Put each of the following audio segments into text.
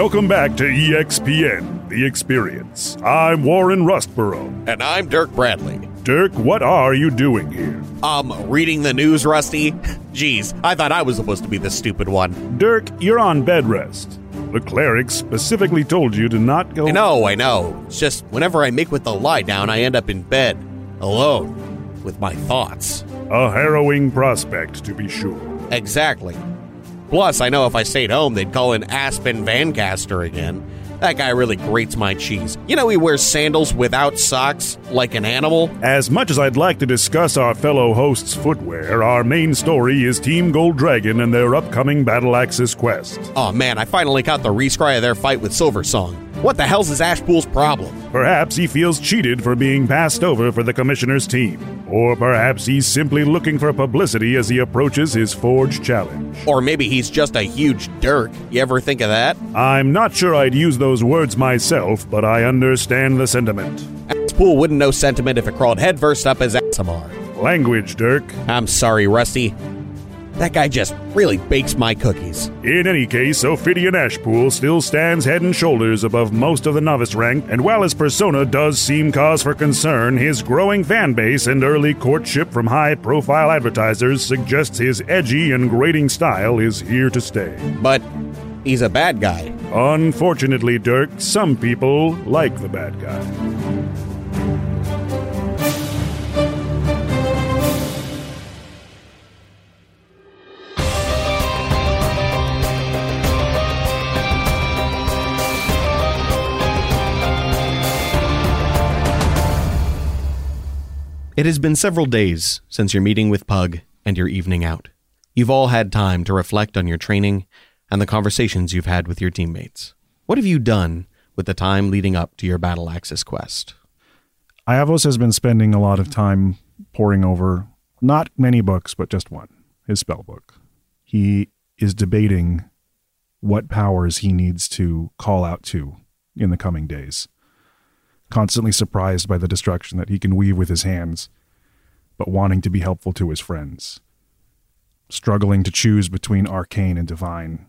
Welcome back to EXPN, The Experience. I'm Warren Rustborough. And I'm Dirk Bradley. Dirk, what are you doing here? Um, reading the news, Rusty? Jeez, I thought I was supposed to be the stupid one. Dirk, you're on bed rest. The cleric specifically told you to not go. I know, I know. It's just whenever I make with the lie down, I end up in bed, alone, with my thoughts. A harrowing prospect, to be sure. Exactly. Plus, I know if I stayed home, they'd call in Aspen Vancaster again. That guy really grates my cheese. You know, he wears sandals without socks, like an animal. As much as I'd like to discuss our fellow hosts' footwear, our main story is Team Gold Dragon and their upcoming Battle Axis quest. Oh man, I finally caught the rescry of their fight with Silver Song. What the hell's is Ashpool's problem? Perhaps he feels cheated for being passed over for the Commissioner's team. Or perhaps he's simply looking for publicity as he approaches his Forge challenge. Or maybe he's just a huge dirk. You ever think of that? I'm not sure I'd use those words myself, but I understand the sentiment. Ashpool wouldn't know sentiment if it crawled headfirst up his Asamar. Language, Dirk. I'm sorry, Rusty. That guy just really bakes my cookies. In any case, Ophidian Ashpool still stands head and shoulders above most of the novice rank, and while his persona does seem cause for concern, his growing fan base and early courtship from high profile advertisers suggests his edgy and grating style is here to stay. But he's a bad guy. Unfortunately, Dirk, some people like the bad guy. It has been several days since your meeting with Pug and your evening out. You've all had time to reflect on your training and the conversations you've had with your teammates. What have you done with the time leading up to your Battle Axis quest? Iavos has been spending a lot of time poring over not many books, but just one, his spell book. He is debating what powers he needs to call out to in the coming days. Constantly surprised by the destruction that he can weave with his hands, but wanting to be helpful to his friends. Struggling to choose between arcane and divine,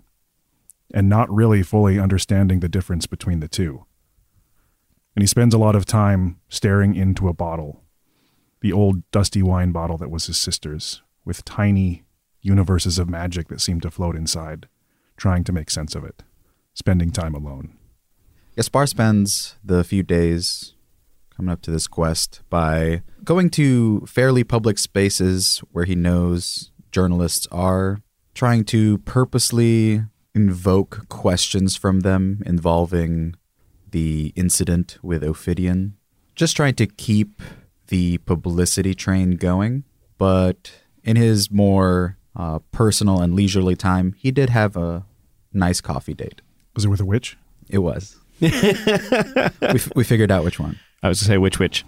and not really fully understanding the difference between the two and he spends a lot of time staring into a bottle, the old dusty wine bottle that was his sister's, with tiny universes of magic that seem to float inside, trying to make sense of it, spending time alone. Gaspar spends the few days coming up to this quest by going to fairly public spaces where he knows journalists are, trying to purposely invoke questions from them involving the incident with Ophidian, just trying to keep the publicity train going. But in his more uh, personal and leisurely time, he did have a nice coffee date. Was it with a witch? It was. we, f- we figured out which one. I was to say which which.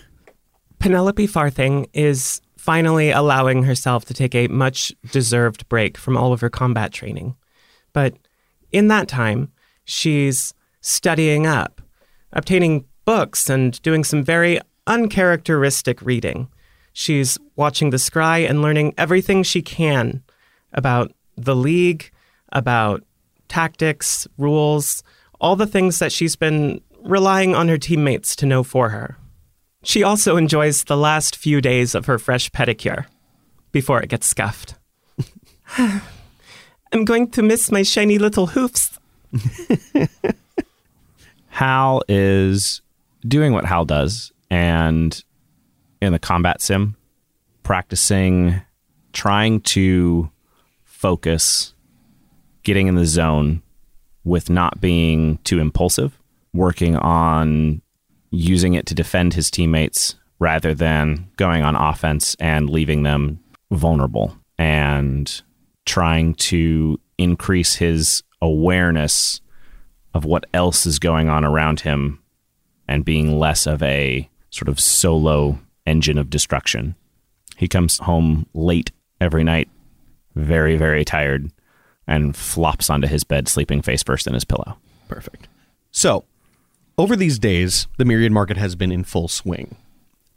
Penelope Farthing is finally allowing herself to take a much deserved break from all of her combat training. But in that time, she's studying up, obtaining books, and doing some very uncharacteristic reading. She's watching the scry and learning everything she can about the League, about tactics, rules, all the things that she's been relying on her teammates to know for her. She also enjoys the last few days of her fresh pedicure before it gets scuffed. I'm going to miss my shiny little hoofs. Hal is doing what Hal does and in the combat sim, practicing, trying to focus, getting in the zone with not being too impulsive, working on using it to defend his teammates rather than going on offense and leaving them vulnerable and trying to increase his awareness of what else is going on around him and being less of a sort of solo engine of destruction. He comes home late every night, very, very tired, and flops onto his bed, sleeping face first in his pillow. Perfect. So, over these days, the Myriad Market has been in full swing.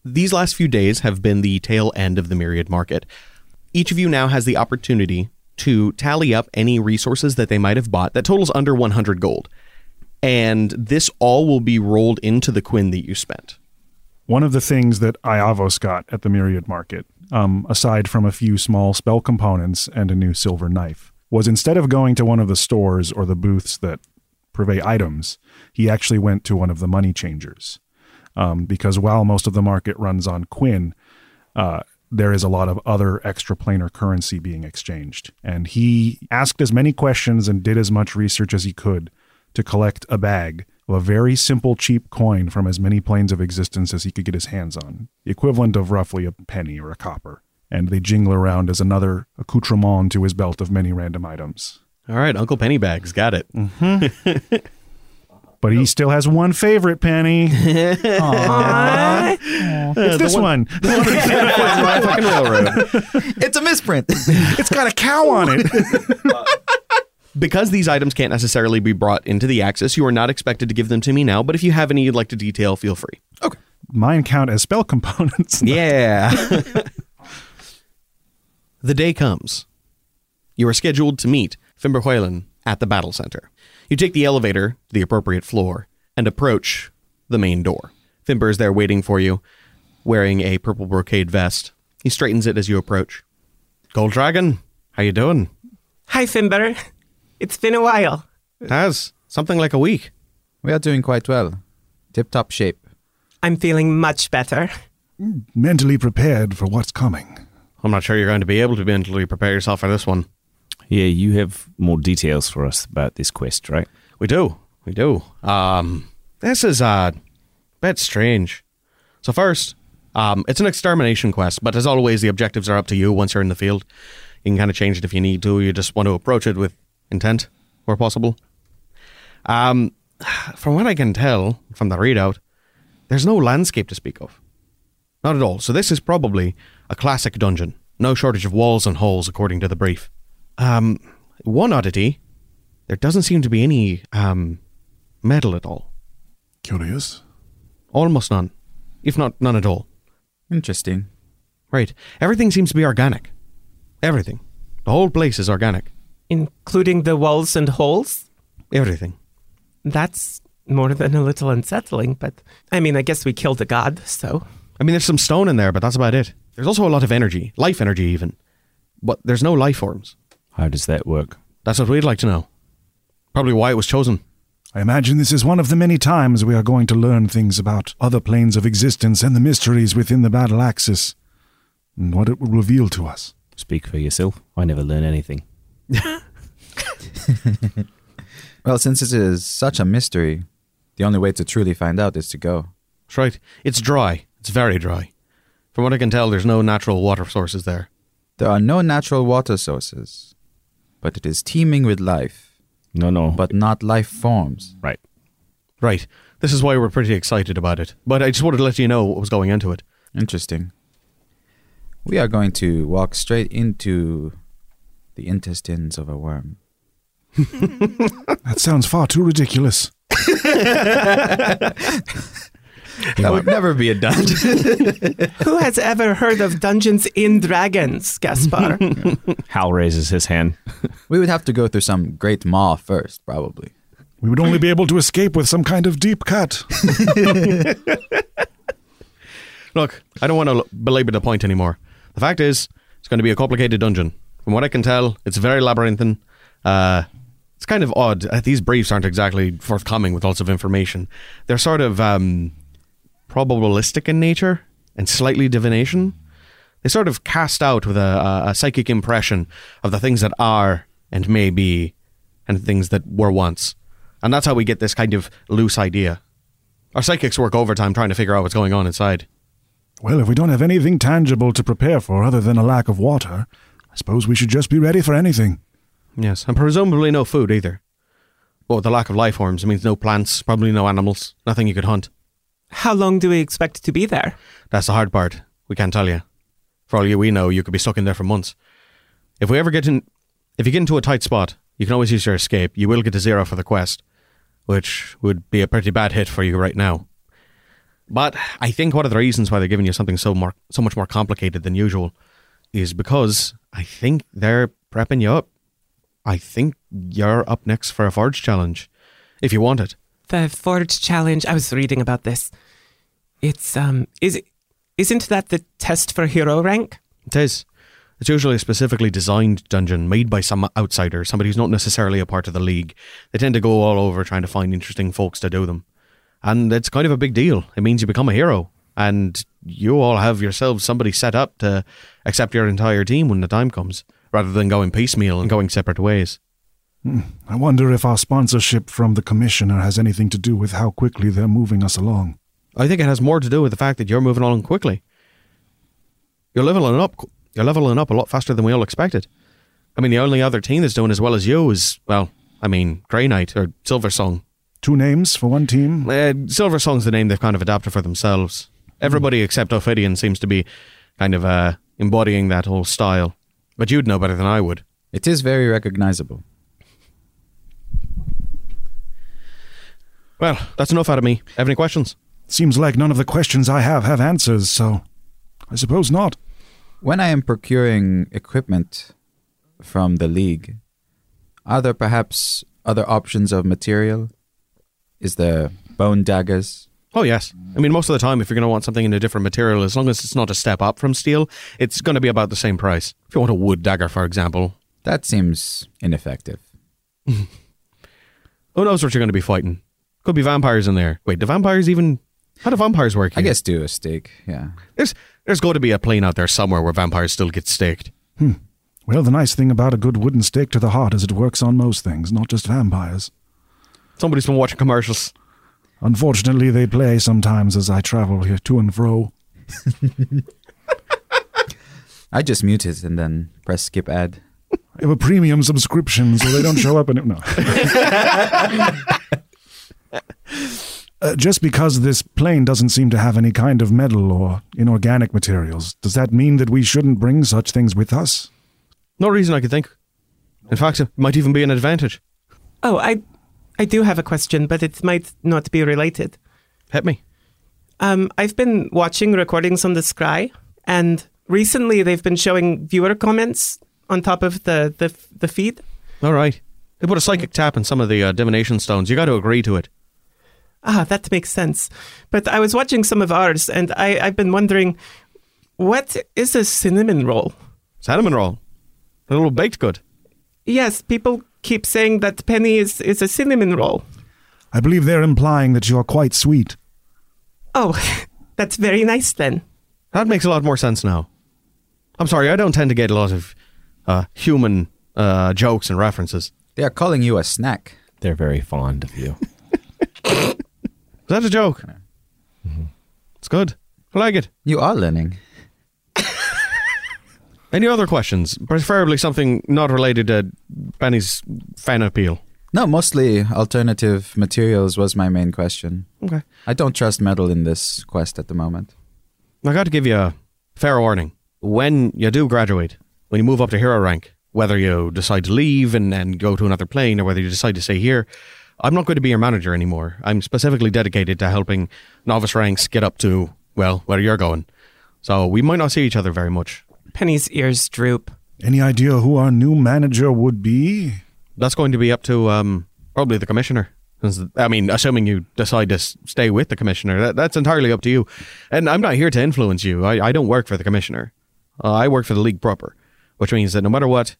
These last few days have been the tail end of the Myriad Market. Each of you now has the opportunity to tally up any resources that they might have bought that totals under 100 gold. And this all will be rolled into the quin that you spent. One of the things that Iavos got at the Myriad Market, um, aside from a few small spell components and a new silver knife, was instead of going to one of the stores or the booths that purvey items, he actually went to one of the money changers. Um, because while most of the market runs on Quinn, uh, there is a lot of other extraplanar currency being exchanged. And he asked as many questions and did as much research as he could to collect a bag of a very simple, cheap coin from as many planes of existence as he could get his hands on, the equivalent of roughly a penny or a copper. And they jingle around as another accoutrement to his belt of many random items. All right, Uncle Pennybags, got it. Mm-hmm. But he still has one favorite penny. it's this one. fucking railroad. It's a misprint. It's got a cow on it. Because these items can't necessarily be brought into the Axis, you are not expected to give them to me now, but if you have any you'd like to detail, feel free. Okay. Mine count as spell components. Yeah. The day comes. You are scheduled to meet Fimberhuelen at the battle center. You take the elevator to the appropriate floor and approach the main door. Fimber is there waiting for you, wearing a purple brocade vest. He straightens it as you approach. Gold Dragon, how you doing? Hi, Fimber. It's been a while. It has something like a week. we are doing quite well. Tip top shape. I'm feeling much better. Mm, mentally prepared for what's coming. I'm not sure you're going to be able to be mentally prepare yourself for this one. Yeah, you have more details for us about this quest, right? We do. We do. Um, this is uh, a bit strange. So first, um, it's an extermination quest, but as always, the objectives are up to you once you're in the field. You can kind of change it if you need to. You just want to approach it with intent, where possible. Um, from what I can tell from the readout, there's no landscape to speak of. Not at all. So this is probably a classic dungeon. No shortage of walls and holes, according to the brief. Um, one oddity, there doesn't seem to be any um, metal at all. Curious. Almost none, if not none at all. Interesting. Right. Everything seems to be organic. Everything. The whole place is organic. Including the walls and holes? Everything. That's more than a little unsettling, but I mean, I guess we killed a god, so. I mean, there's some stone in there, but that's about it. There's also a lot of energy, life energy even. But there's no life forms. How does that work? That's what we'd like to know. Probably why it was chosen. I imagine this is one of the many times we are going to learn things about other planes of existence and the mysteries within the battle axis, and what it will reveal to us. Speak for yourself. I never learn anything. Well, since it is such a mystery, the only way to truly find out is to go. That's right. It's dry. It's very dry. From what I can tell, there's no natural water sources there. There are no natural water sources, but it is teeming with life, No, no. but not life forms. right. Right. This is why we're pretty excited about it. But I just wanted to let you know what was going into it. Interesting. We are going to walk straight into the intestines of a worm. That sounds far too ridiculous. That would never be a dungeon. Who has ever heard of Dungeons in Dragons, Gaspar? Hal raises his hand. we would have to go through some great maw first, probably. We would only be able to escape with some kind of deep cut. Look, I don't want to belabor the point anymore. The fact is, it's going to be a complicated dungeon. From what I can tell, it's very labyrinthine. Uh, it's kind of odd. Uh, these briefs aren't exactly forthcoming with lots of information. They're sort of um, probabilistic in nature and slightly divination. They sort of cast out with a, a, psychic impression of the things that are and may be and things that were once. And that's how we get this kind of loose idea. Our psychics work overtime trying to figure out what's going on inside. Well, if we don't have anything tangible to prepare for other than a lack of water, I suppose we should just be ready for anything. Yes, and presumably no food either. Well, with the lack of life forms, it means no plants, probably no animals, nothing you could hunt. How long do we expect to be there? That's the hard part. We can't tell you. For all you we know, you could be stuck in there for months. If we ever get in, if you get into a tight spot, you can always use your escape. You will get to zero for the quest, which would be a pretty bad hit for you right now. But I think one of the reasons why they're giving you something so more, so much more complicated than usual, is because I think they're prepping you up. I think you're up next for a Forge challenge, if you want it. The Forge Challenge. I was reading about this. It's um, is it, isn't that the test for hero rank? It is. It's usually a specifically designed dungeon made by some outsider, somebody who's not necessarily a part of the league. They tend to go all over trying to find interesting folks to do them. And it's kind of a big deal. It means you become a hero. And you all have yourselves somebody set up to accept your entire team when the time comes, rather than going piecemeal and going separate ways. I wonder if our sponsorship from the commissioner has anything to do with how quickly they're moving us along. I think it has more to do with the fact that you're moving on quickly. You're leveling up. You're leveling up a lot faster than we all expected. I mean, the only other team that's doing as well as you is, well, I mean, Grey Knight or Silver Song. Two names for one team? Uh, Silver Song's the name they've kind of adapted for themselves. Everybody except Ophidian seems to be kind of uh, embodying that whole style. But you'd know better than I would. It is very recognizable. Well, that's enough out of me. Have any questions? Seems like none of the questions I have have answers, so I suppose not. When I am procuring equipment from the League, are there perhaps other options of material? Is there bone daggers? Oh, yes. I mean, most of the time, if you're going to want something in a different material, as long as it's not a step up from steel, it's going to be about the same price. If you want a wood dagger, for example, That seems ineffective. who knows what you're going to be fighting? Could be vampires in there. Wait, do vampires even. How do vampires work? I here? guess do a stake, yeah. There's, there's got to be a plane out there somewhere where vampires still get staked. Hmm. Well, the nice thing about a good wooden stake to the heart is it works on most things, not just vampires. Somebody's been watching commercials. Unfortunately, they play sometimes as I travel here to and fro. I just mute it and then press skip ad. I have a premium subscription, so they don't show up. And no. uh, just because this plane doesn't seem to have any kind of metal or inorganic materials, does that mean that we shouldn't bring such things with us? No reason I could think. In fact, it might even be an advantage. Oh, I, I do have a question, but it might not be related. Hit me. Um, I've been watching recordings on the Scry, and recently they've been showing viewer comments on top of the the, the feed. All right. They put a psychic tap in some of the uh, divination stones. You got to agree to it. Ah, that makes sense. But I was watching some of ours, and I, I've been wondering, what is a cinnamon roll? Cinnamon roll. A little baked good. Yes, people keep saying that Penny is, is a cinnamon roll. I believe they're implying that you're quite sweet. Oh, that's very nice then. That makes a lot more sense now. I'm sorry, I don't tend to get a lot of uh, human uh, jokes and references. They are calling you a snack. They're very fond of you. Is that a joke? Mm-hmm. It's good. I like it. You are learning. Any other questions? Preferably something not related to Benny's fan appeal. No, mostly alternative materials was my main question. Okay. I don't trust metal in this quest at the moment. I got to give you a fair warning. When you do graduate, when you move up to hero rank, whether you decide to leave and, and go to another plane or whether you decide to stay here, I'm not going to be your manager anymore. I'm specifically dedicated to helping novice ranks get up to, well, where you're going. So we might not see each other very much. Penny's ears droop. Any idea who our new manager would be? That's going to be up to um, probably the commissioner. I mean, assuming you decide to stay with the commissioner, that, that's entirely up to you. And I'm not here to influence you. I, I don't work for the commissioner. Uh, I work for the league proper, which means that no matter what,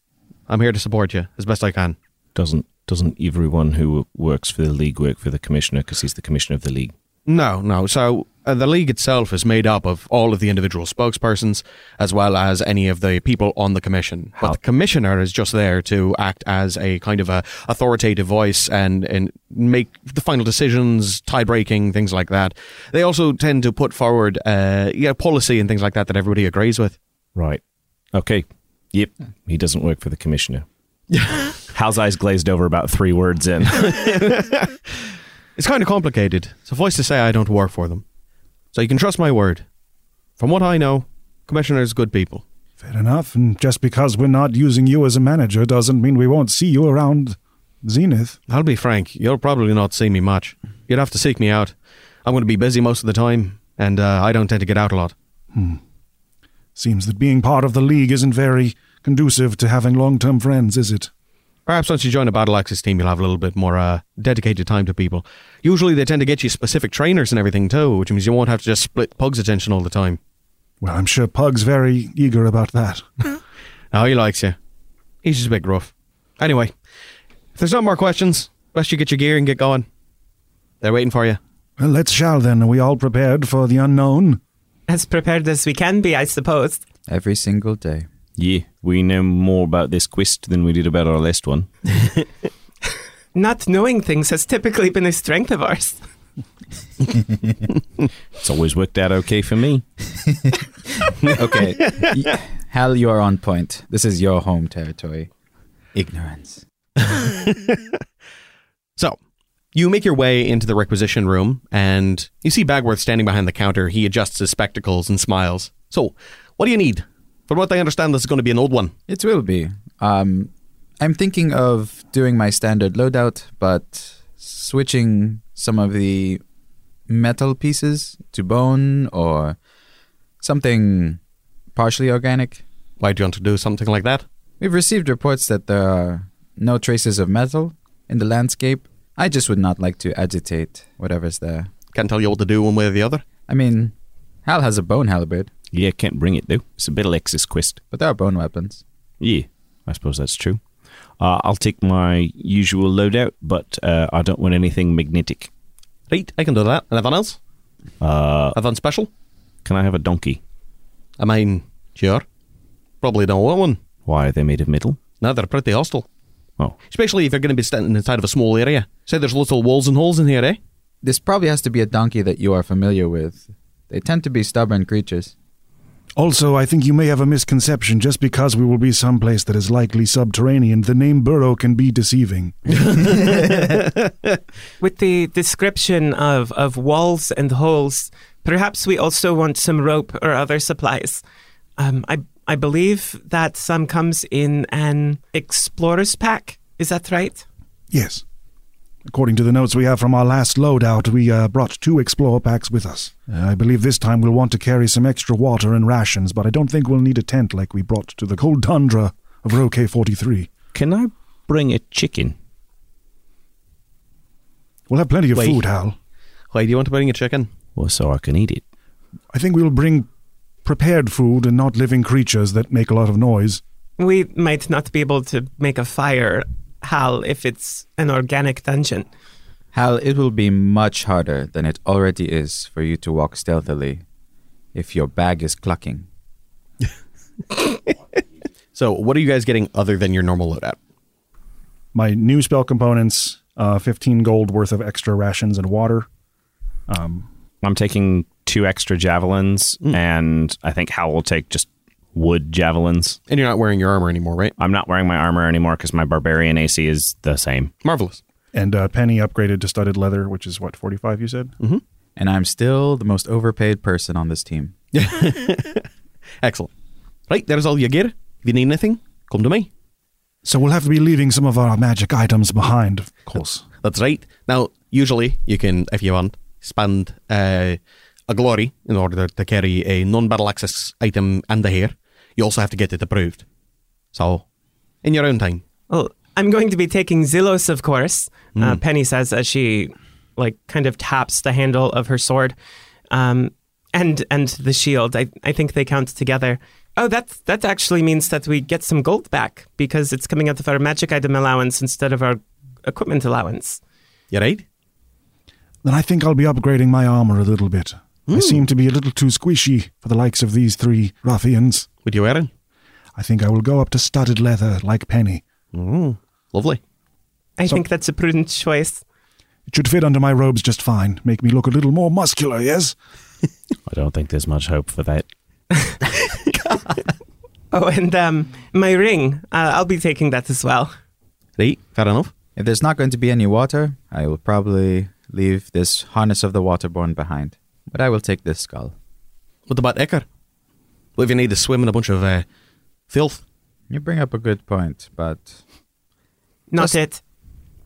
I'm here to support you as best I can. Doesn't doesn't everyone who works for the league work for the commissioner because he's the commissioner of the league? No, no. So uh, the league itself is made up of all of the individual spokespersons as well as any of the people on the commission. How- But the commissioner is just there to act as a kind of a authoritative voice and, and make the final decisions, tie breaking, things like that. They also tend to put forward uh, yeah, policy and things like that that everybody agrees with. Right. Okay. Yep. He doesn't work for the commissioner. Hal's eyes glazed over about three words in. It's kind of complicated. Suffice to say, I don't work for them. So you can trust my word. From what I know, commissioners good people. Fair enough, and just because we're not using you as a manager doesn't mean we won't see you around Zenith. I'll be frank, you'll probably not see me much. You'd have to seek me out. I'm going to be busy most of the time, and uh, I don't tend to get out a lot. Hmm. Seems that being part of the League isn't very conducive to having long term friends, is it? Perhaps once you join a Battle Axis team, you'll have a little bit more uh, dedicated time to people. Usually, they tend to get you specific trainers and everything too, which means you won't have to just split Pug's attention all the time. Well, I'm sure Pug's very eager about that. Oh, he likes you. He's just a bit gruff. Anyway, if there's no more questions, best you get your gear and get going. They're waiting for you. well, let's shall then. Are we all prepared for the unknown? As prepared as we can be, I suppose. Every single day. Yeah, we know more about this quest than we did about our last one. Not knowing things has typically been a strength of ours. It's always worked out okay for me. Okay. Y- Hal, you are on point. This is your home territory. Ignorance. So, you make your way into the requisition room, and you see Bagworth standing behind the counter. He adjusts his spectacles and smiles. So, what do you need? From what I understand, this is going to be an old one. It will be. Um, I'm thinking of doing my standard loadout, but switching some of the metal pieces to bone or something partially organic. Why do you want to do something like that? We've received reports that there are no traces of metal in the landscape. I just would not like to agitate whatever's there. Can't tell you what to do one way or the other. I mean, Hal has a bone halberd, Yeah, can't bring it though. It's a Battle Axis quest. but there are bone weapons. Yeah, I suppose that's true. Uh, I'll take my usual loadout, but uh, I don't want anything magnetic. Right, I can do that. Anything else? Uh, Anything special? can I have a donkey? I mean, sure. Probably don't want one. Why are they made of metal? No, they're pretty hostile. Oh, Especially if you're going to be standing inside of a small area. Say there's little walls and holes in here, eh? This probably has to be a donkey that you are familiar with. They tend to be stubborn creatures. Also, I think you may have a misconception. Just because we will be someplace that is likely subterranean, the name Burrow can be deceiving. With the description of, of walls and holes, perhaps we also want some rope or other supplies. Um, I, I believe that some comes in an explorer's pack. Is that right? Yes. According to the notes we have from our last loadout, we uh, brought two Explore packs with us. Uh, I believe this time we'll want to carry some extra water and rations, but I don't think we'll need a tent like we brought to the cold tundra of Roque 43. can I bring a chicken? We'll have plenty of Wait. food, Hal. Why do you want to bring a chicken? Well, so I can eat it. I think we'll bring prepared food and not living creatures that make a lot of noise. We might not be able to make a fire, Hal, if it's an organic dungeon. Hal, it will be much harder than it already is for you to walk stealthily if your bag is clucking. So, what are you guys getting other than your normal loadout? My new spell components, uh, 15 gold worth of extra rations and water. Um, I'm taking two extra javelins, and I think Hal will take just wood javelins. And you're not wearing your armor anymore, right? I'm not wearing my armor anymore because my barbarian AC is the same. Marvelous. and uh, Penny upgraded to studded leather, which is what, 45 you said? And I'm still the most overpaid person on this team. Excellent. Right, there's all your gear. If you need anything, come to me. So we'll have to be leaving some of our magic items behind, of course. That's right. Now, usually you can, if you want, spend uh, a glory in order to carry a non-Battle Axis item and the hair. You also have to get it approved. So, in your own time. Well, I'm going to be taking Zillos, of course. Uh, Penny says as she, like, kind of taps the handle of her sword, um, and and the shield. I I think they count together. Oh, that that actually means that we get some gold back because it's coming out of our magic item allowance instead of our equipment allowance. You right? Then I think I'll be upgrading my armor a little bit. I seem to be a little too squishy for the likes of these three ruffians. What you wearing? I think I will go up to studded leather like Penny. Mm, lovely. I So- think that's a prudent choice. It should fit under my robes just fine. Make me look a little more muscular, yes? I don't think there's much hope for that. Oh, and um, my ring. Uh, I'll be taking that as well. Right, fair enough. If there's not going to be any water, I will probably leave this harness of the waterborne behind. But I will take this skull. What about Ecker? What if you need to swim in a bunch of uh, filth? You bring up a good point, but Not it.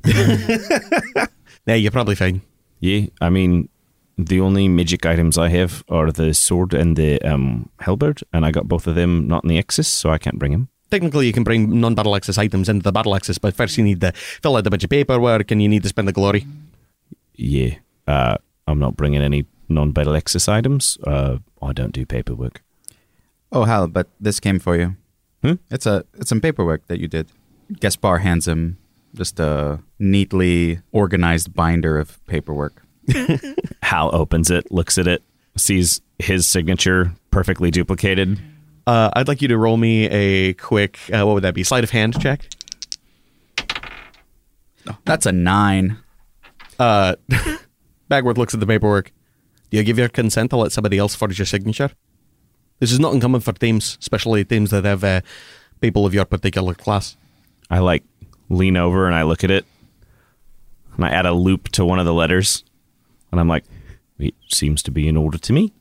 Yeah, you're probably fine. Yeah, I mean, the only magic items I have are the sword and the um, halberd, and I got both of them not in the Axis, so I can't bring them. technically you can bring non-Battle Axis items into the Battle Axis, but first you need to fill out a bunch of paperwork and you need to spend the glory. Yeah. Uh, I'm not bringing any non-Battle Axis items. Uh, I don't do paperwork. Oh, Hal, but this came for you. Hmm? It's a it's some paperwork that you did. Gaspar hands him just a neatly organized binder of paperwork. Hal opens it, looks at it, sees his signature perfectly duplicated. Uh, I'd like you to roll me a quick, uh, what would that be, sleight of hand check. That's a nine. Uh, Bagworth looks at the paperwork. Do you give your consent to let somebody else forge your signature? This is not uncommon for teams, especially teams that have uh, people of your particular class. I like lean over and I look at it, and I add a loop to one of the letters, and I'm like, it seems to be in order to me.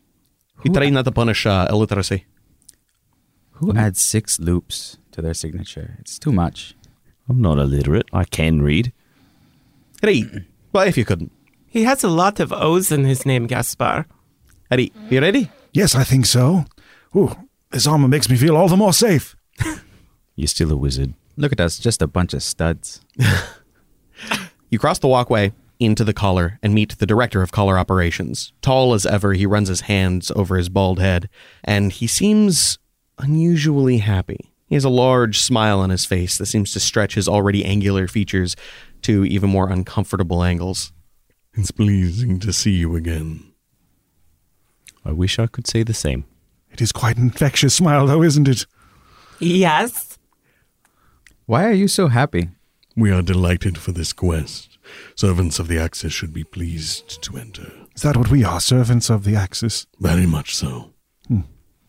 You try not to punish uh, illiteracy. Who adds six loops to their signature? It's too much. I'm not illiterate. I can read. Right. Well, if you couldn't. He has a lot of O's in his name, Gaspar. Eddie, you ready? Yes, I think so. Ooh, this armor makes me feel all the more safe. You're still a wizard. Look at us, just a bunch of studs. You cross the walkway into the collar and meet the director of collar operations. Tall as ever, he runs his hands over his bald head, and he seems unusually happy. He has a large smile on his face that seems to stretch his already angular features to even more uncomfortable angles. It's pleasing to see you again. I wish I could say the same. It is quite an infectious smile, though, isn't it? Yes. Why are you so happy? We are delighted for this quest. Servants of the Axis should be pleased to enter. Is that what we are, servants of the Axis? Very much so. Hmm.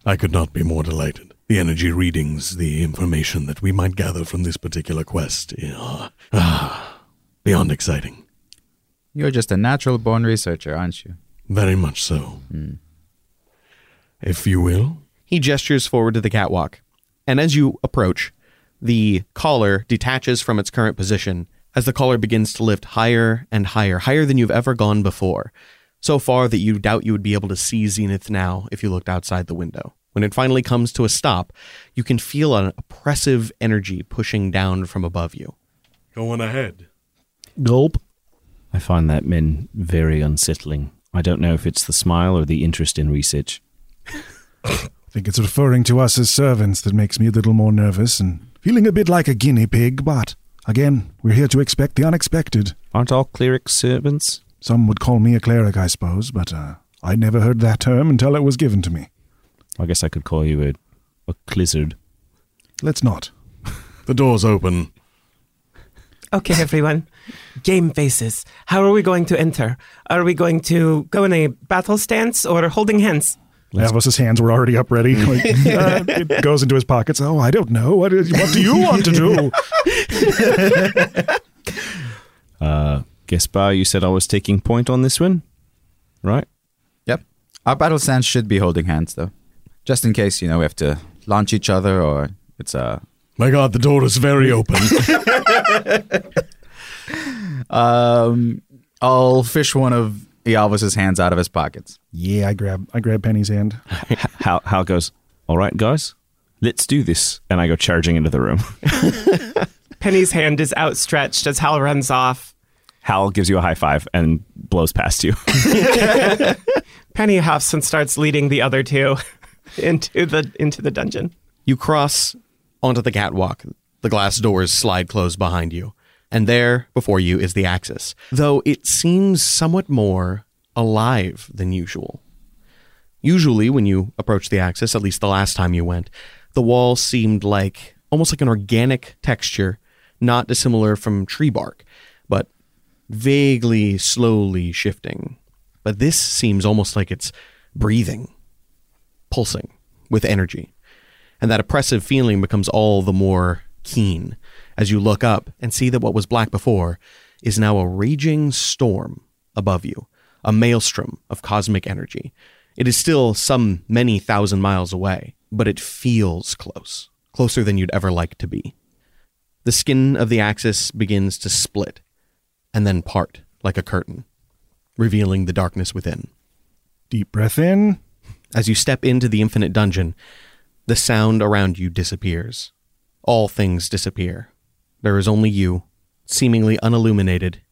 I could not be more delighted. The energy readings, the information that we might gather from this particular quest eh, are ah, beyond exciting. You're just a natural born researcher, aren't you? Very much so. Hmm. If you will, He gestures forward to the catwalk, and as you approach, the collar detaches from its current position as the collar begins to lift higher and higher, higher than you've ever gone before, so far that you doubt you would be able to see Zenith now if you looked outside the window. When it finally comes to a stop, you can feel an oppressive energy pushing down from above you. go on ahead. Gulp. I find that men very unsettling. I don't know if it's the smile or the interest in research. I think it's referring to us as servants that makes me a little more nervous and feeling a bit like a guinea pig, but again, we're here to expect the unexpected. Aren't all clerics servants? Some would call me a cleric, I suppose, but uh, I never heard that term until it was given to me. I guess I could call you a, a clizzard. Let's not. The door's open. Okay, everyone. Game faces. How are we going to enter? Are we going to go in a battle stance or holding hands? Iavos's hands were already up ready. Like, uh, it goes into his pockets. Oh, I don't know. What, is, what do you want to do? Uh, Gaspar, you said I was taking point on this one, right? Yep. Our battle stance should be holding hands, though. Just in case, you know, we have to launch each other or it's a. My god, the door is very open. Um, I'll fish one of Iavos's hands out of his pockets. Yeah, I grab I grab Penny's hand. Hal, Hal goes, All right, guys, let's do this. And I go charging into the room. Penny's hand is outstretched as Hal runs off. Hal gives you a high five and blows past you. Penny huffs and starts leading the other two into the into the dungeon. You cross onto the catwalk. The glass doors slide closed behind you. And there, before you, is the Axis, though it seems somewhat more alive than usual. Usually, when you approach the Axis, at least the last time you went, the wall seemed like almost like an organic texture, not dissimilar from tree bark, but vaguely, slowly shifting. But this seems almost like it's breathing, pulsing with energy. And that oppressive feeling becomes all the more keen as you look up and see that what was black before is now a raging storm above you, a maelstrom of cosmic energy. It is still some many thousand miles away, but it feels close, closer than you'd ever like to be. The skin of the axis begins to split and then part like a curtain, revealing the darkness within. Deep breath in. As you step into the infinite dungeon, the sound around you disappears. All things disappear. There is only you, seemingly unilluminated,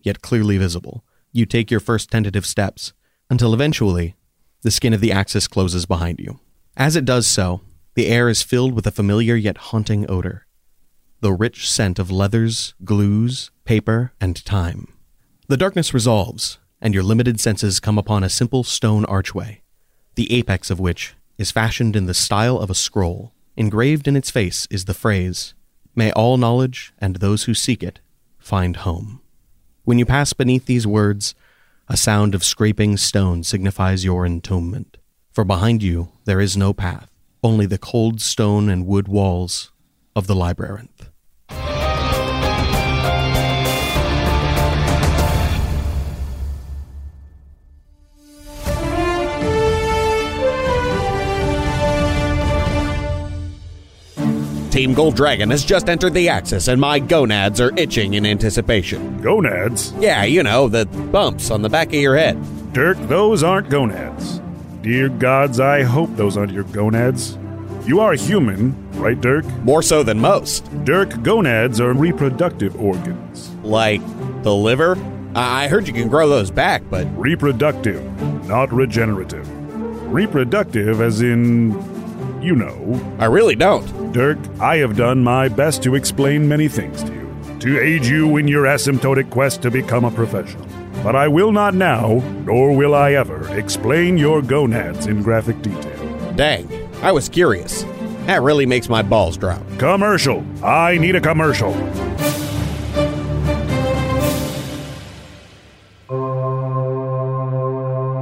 yet clearly visible. You take your first tentative steps, until eventually, the skin of the axis closes behind you. As it does so, the air is filled with a familiar yet haunting odor the rich scent of leathers, glues, paper, and time. The darkness resolves, and your limited senses come upon a simple stone archway, the apex of which is fashioned in the style of a scroll. Engraved in its face is the phrase, May all knowledge and those who seek it find home. When you pass beneath these words, a sound of scraping stone signifies your entombment. For behind you there is no path, only the cold stone and wood walls of the labyrinth. Team Gold Dragon has just entered the Axis, and my gonads are itching in anticipation. Gonads? Yeah, you know, the bumps on the back of your head. Dirk, those aren't gonads. Dear gods, I hope those aren't your gonads. You are human, right, Dirk? More so than most. Dirk, gonads are reproductive organs. Like the liver? I I heard you can grow those back, but Reproductive, not regenerative. Reproductive, as in, you know. I really don't. Dirk, I have done my best to explain many things to you, to aid you in your asymptotic quest to become a professional. But I will not now, nor will I ever, explain your gonads in graphic detail. Dang, I was curious. That really makes my balls drop. Commercial! I need a commercial!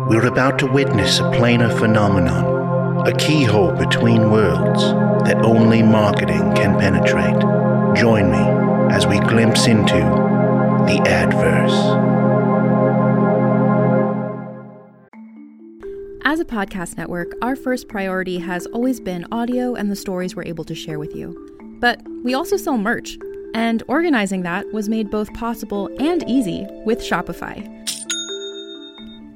We're about to witness a planar phenomenon, a keyhole between worlds that only marketing can penetrate. Join me as we glimpse into the adverse. As a podcast network, our first priority has always been audio and the stories we're able to share with you. But we also sell merch, and organizing that was made both possible and easy with Shopify.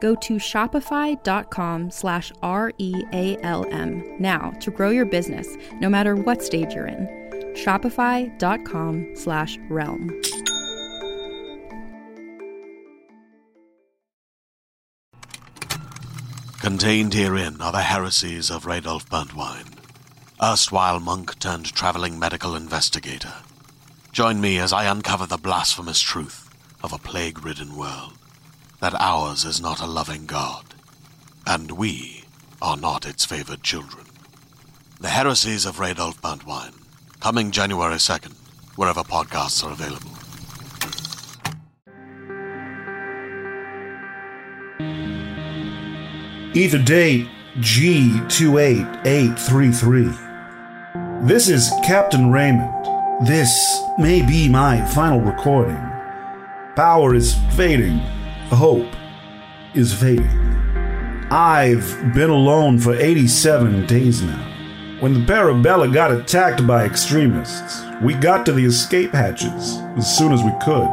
Go to shopify.com slash R-E-A-L-M now to grow your business, no matter what stage you're in. Shopify.com slash realm. Contained herein are the heresies of Radolf Burntwine, erstwhile monk turned traveling medical investigator. Join me as I uncover the blasphemous truth of a plague ridden world that ours is not a loving God, and we are not its favored children. The heresies of Radolf Burntwine, coming January 2nd, wherever podcasts are available. Ether date G28833. This is Captain Raymond. This may be my final recording. Power is fading. Hope is fading. I've been alone for 87 days now. When the Parabella got attacked by extremists, we got to the escape hatches as soon as we could.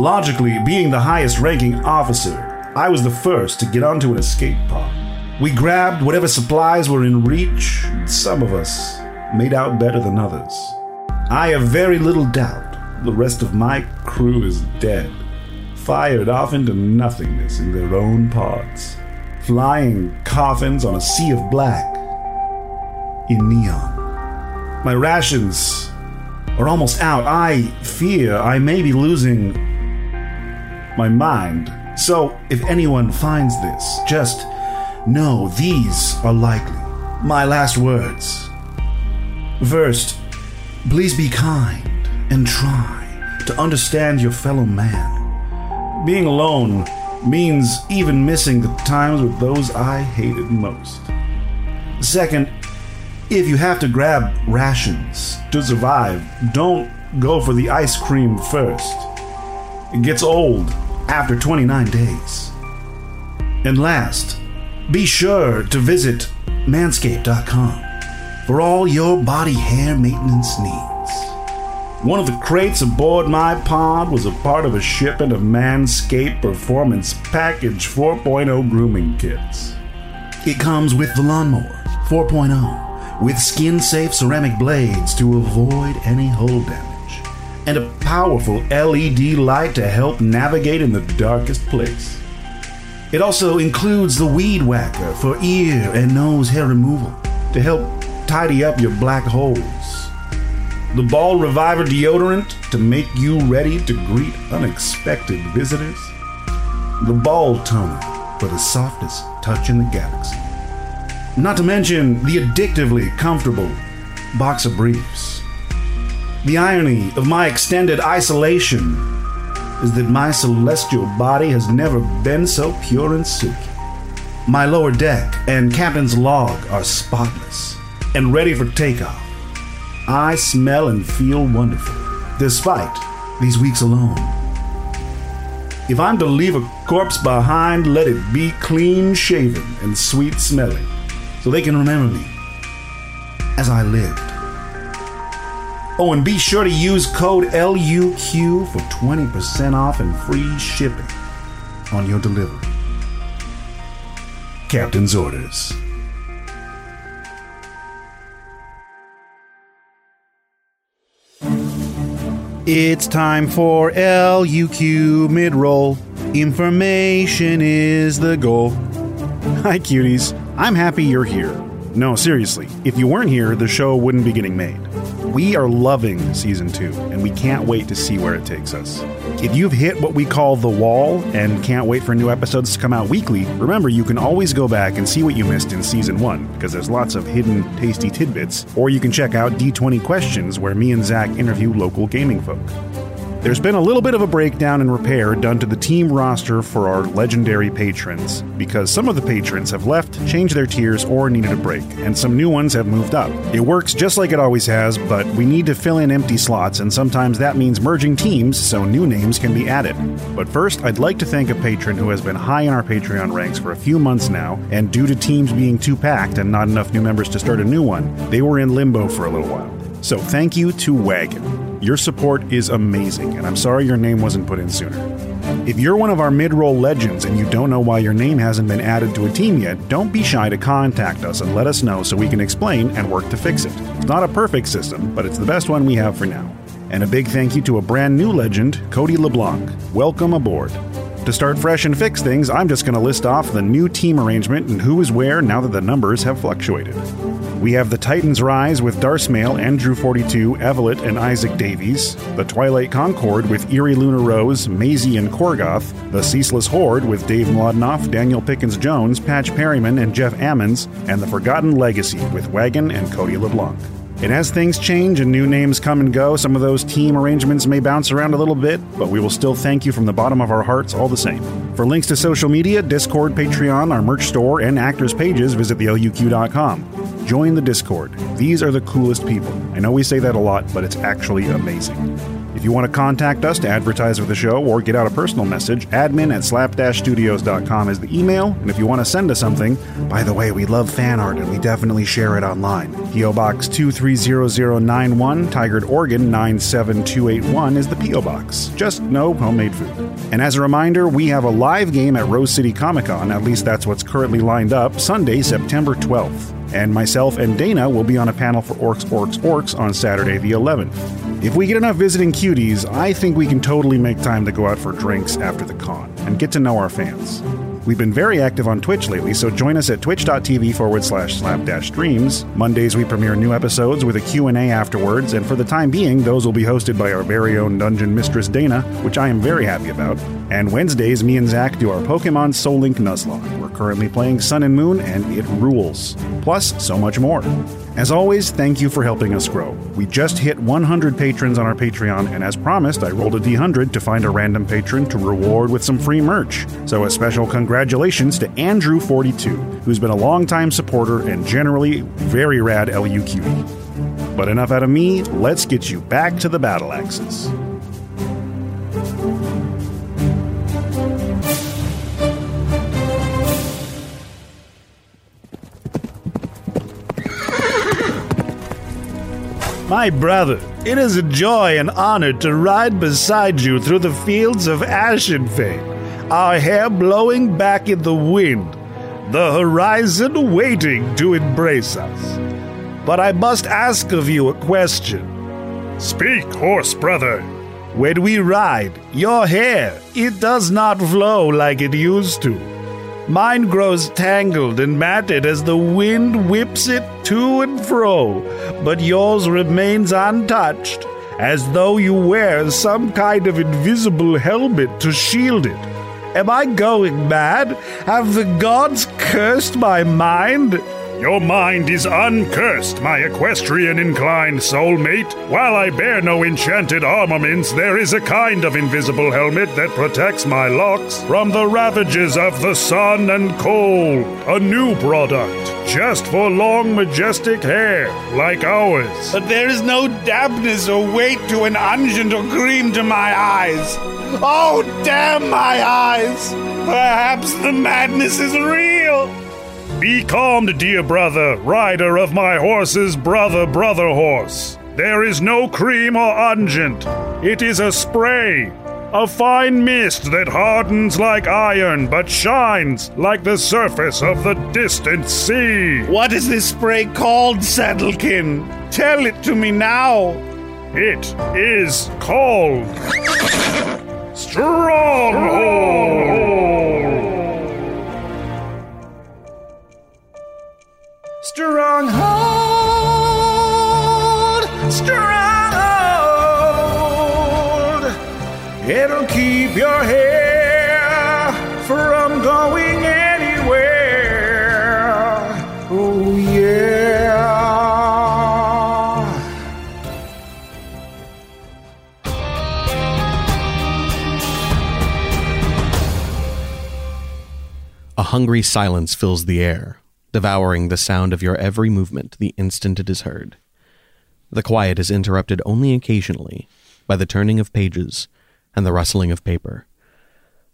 Logically, being the highest ranking officer, I was the first to get onto an escape pod. We grabbed whatever supplies were in reach, some of us made out better than others. I have very little doubt the rest of my crew is dead, fired off into nothingness in their own pods, flying coffins on a sea of black in neon. My rations are almost out. I fear I may be losing my mind. So, if anyone finds this, just know these are likely my last words. First, please be kind and try to understand your fellow man. Being alone means even missing the times with those I hated most. Second, if you have to grab rations to survive, don't go for the ice cream first. It gets old after 29 days. And last, be sure to visit manscaped.com for all your body hair maintenance needs. One of the crates aboard my pod was a part of a shipment of Manscaped Performance Package 4.0 grooming kits. It comes with the lawnmower 4.0 with skin safe ceramic blades to avoid any hole damage, and a powerful LED light to help navigate in the darkest place. It also includes the Weed Whacker for ear and nose hair removal to help tidy up your black holes. The Ball Reviver deodorant to make you ready to greet unexpected visitors. The Ball Toner for the softest touch in the galaxy. Not to mention the addictively comfortable boxer briefs. The irony of my extended isolation is that my celestial body has never been so pure and silky. My lower deck and captain's log are spotless and ready for takeoff. I smell and feel wonderful, despite these weeks alone. If I'm to leave a corpse behind, let it be clean shaven and sweet smelling, so they can remember me as I lived. Oh, and be sure to use code LUQ for 20% off and free shipping on your delivery. Captain's orders. It's time for LUQ mid roll. Information is the goal. Hi, cuties. I'm happy you're here. No, seriously, if you weren't here, the show wouldn't be getting made. We are loving season two, and we can't wait to see where it takes us. If you've hit what we call the wall and can't wait for new episodes to come out weekly, remember you can always go back and see what you missed in season one, because there's lots of hidden, tasty tidbits, or you can check out D20 Questions, where me and Zach interview local gaming folk. There's been a little bit of a breakdown and repair done to the team roster for our legendary patrons, because some of the patrons have left, changed their tiers, or needed a break, and some new ones have moved up. It works just like it always has, but we need to fill in empty slots, and sometimes that means merging teams so new names can be added. But first, I'd like to thank a patron who has been high in our Patreon ranks for a few months now, and due to teams being too packed and not enough new members to start a new one, they were in limbo for a little while. So thank you to Wagon. Your support is amazing, and I'm sorry your name wasn't put in sooner. If you're one of our mid roll legends and you don't know why your name hasn't been added to a team yet, don't be shy to contact us and let us know so we can explain and work to fix it. It's not a perfect system, but it's the best one we have for now. And a big thank you to a brand new legend, Cody LeBlanc. Welcome aboard. To start fresh and fix things, I'm just going to list off the new team arrangement and who is where now that the numbers have fluctuated. We have the Titans Rise with Darsmail, Andrew 42, Evelett, and Isaac Davies, the Twilight Concord with Erie Lunar Rose, Maisie, and Korgoth, the Ceaseless Horde with Dave Mlodinoff, Daniel Pickens Jones, Patch Perryman, and Jeff Ammons, and the Forgotten Legacy with Wagon and Cody LeBlanc. And as things change and new names come and go, some of those team arrangements may bounce around a little bit, but we will still thank you from the bottom of our hearts all the same. For links to social media, Discord, Patreon, our merch store, and actors' pages, visit theluq.com. Join the Discord. These are the coolest people. I know we say that a lot, but it's actually amazing. If you want to contact us to advertise with the show or get out a personal message, admin at slap-studios.com is the email. And if you want to send us something, by the way, we love fan art and we definitely share it online. P.O. Box 230091, Tigard, Oregon 97281 is the P.O. Box. Just no homemade food. And as a reminder, we have a live game at Rose City Comic Con, at least that's what's currently lined up, Sunday, September 12th. And myself and Dana will be on a panel for Orcs, Orcs, Orcs on Saturday the 11th. If we get enough visiting cuties, I think we can totally make time to go out for drinks after the con and get to know our fans. We've been very active on Twitch lately, so join us at twitch.tv forward slash slapdash streams. Mondays we premiere new episodes with a Q&A afterwards, and for the time being, those will be hosted by our very own dungeon mistress Dana, which I am very happy about. And Wednesdays, me and Zach do our Pokemon Soul Link Nuzlocke. We're currently playing Sun and Moon, and it rules. Plus, so much more. As always, thank you for helping us grow. We just hit 100 patrons on our Patreon, and as promised, I rolled a D100 to find a random patron to reward with some free merch. So, a special congratulations to Andrew42, who's been a longtime supporter and generally very rad LUQE. But enough out of me, let's get you back to the battle axes. My brother, it is a joy and honor to ride beside you through the fields of Ashenfane, our hair blowing back in the wind, the horizon waiting to embrace us. But I must ask of you a question. Speak, horse brother. When we ride, your hair, it does not flow like it used to. Mine grows tangled and matted as the wind whips it to and fro, but yours remains untouched, as though you wear some kind of invisible helmet to shield it. Am I going mad? Have the gods cursed my mind? Your mind is uncursed, my equestrian inclined soulmate. While I bear no enchanted armaments, there is a kind of invisible helmet that protects my locks from the ravages of the sun and cold. A new product, just for long, majestic hair like ours. But there is no dampness or weight to an unguent or cream to my eyes. Oh, damn my eyes! Perhaps the madness is real! Be calmed, dear brother, rider of my horse's brother, brother horse. There is no cream or unguent. It is a spray, a fine mist that hardens like iron but shines like the surface of the distant sea. What is this spray called, Saddlekin? Tell it to me now. It is called Stronghold. Stronghold, stronghold. It'll keep your hair from going anywhere. Oh, yeah. A hungry silence fills the air, devouring the sound of your every movement the instant it is heard. The quiet is interrupted only occasionally by the turning of pages and the rustling of paper.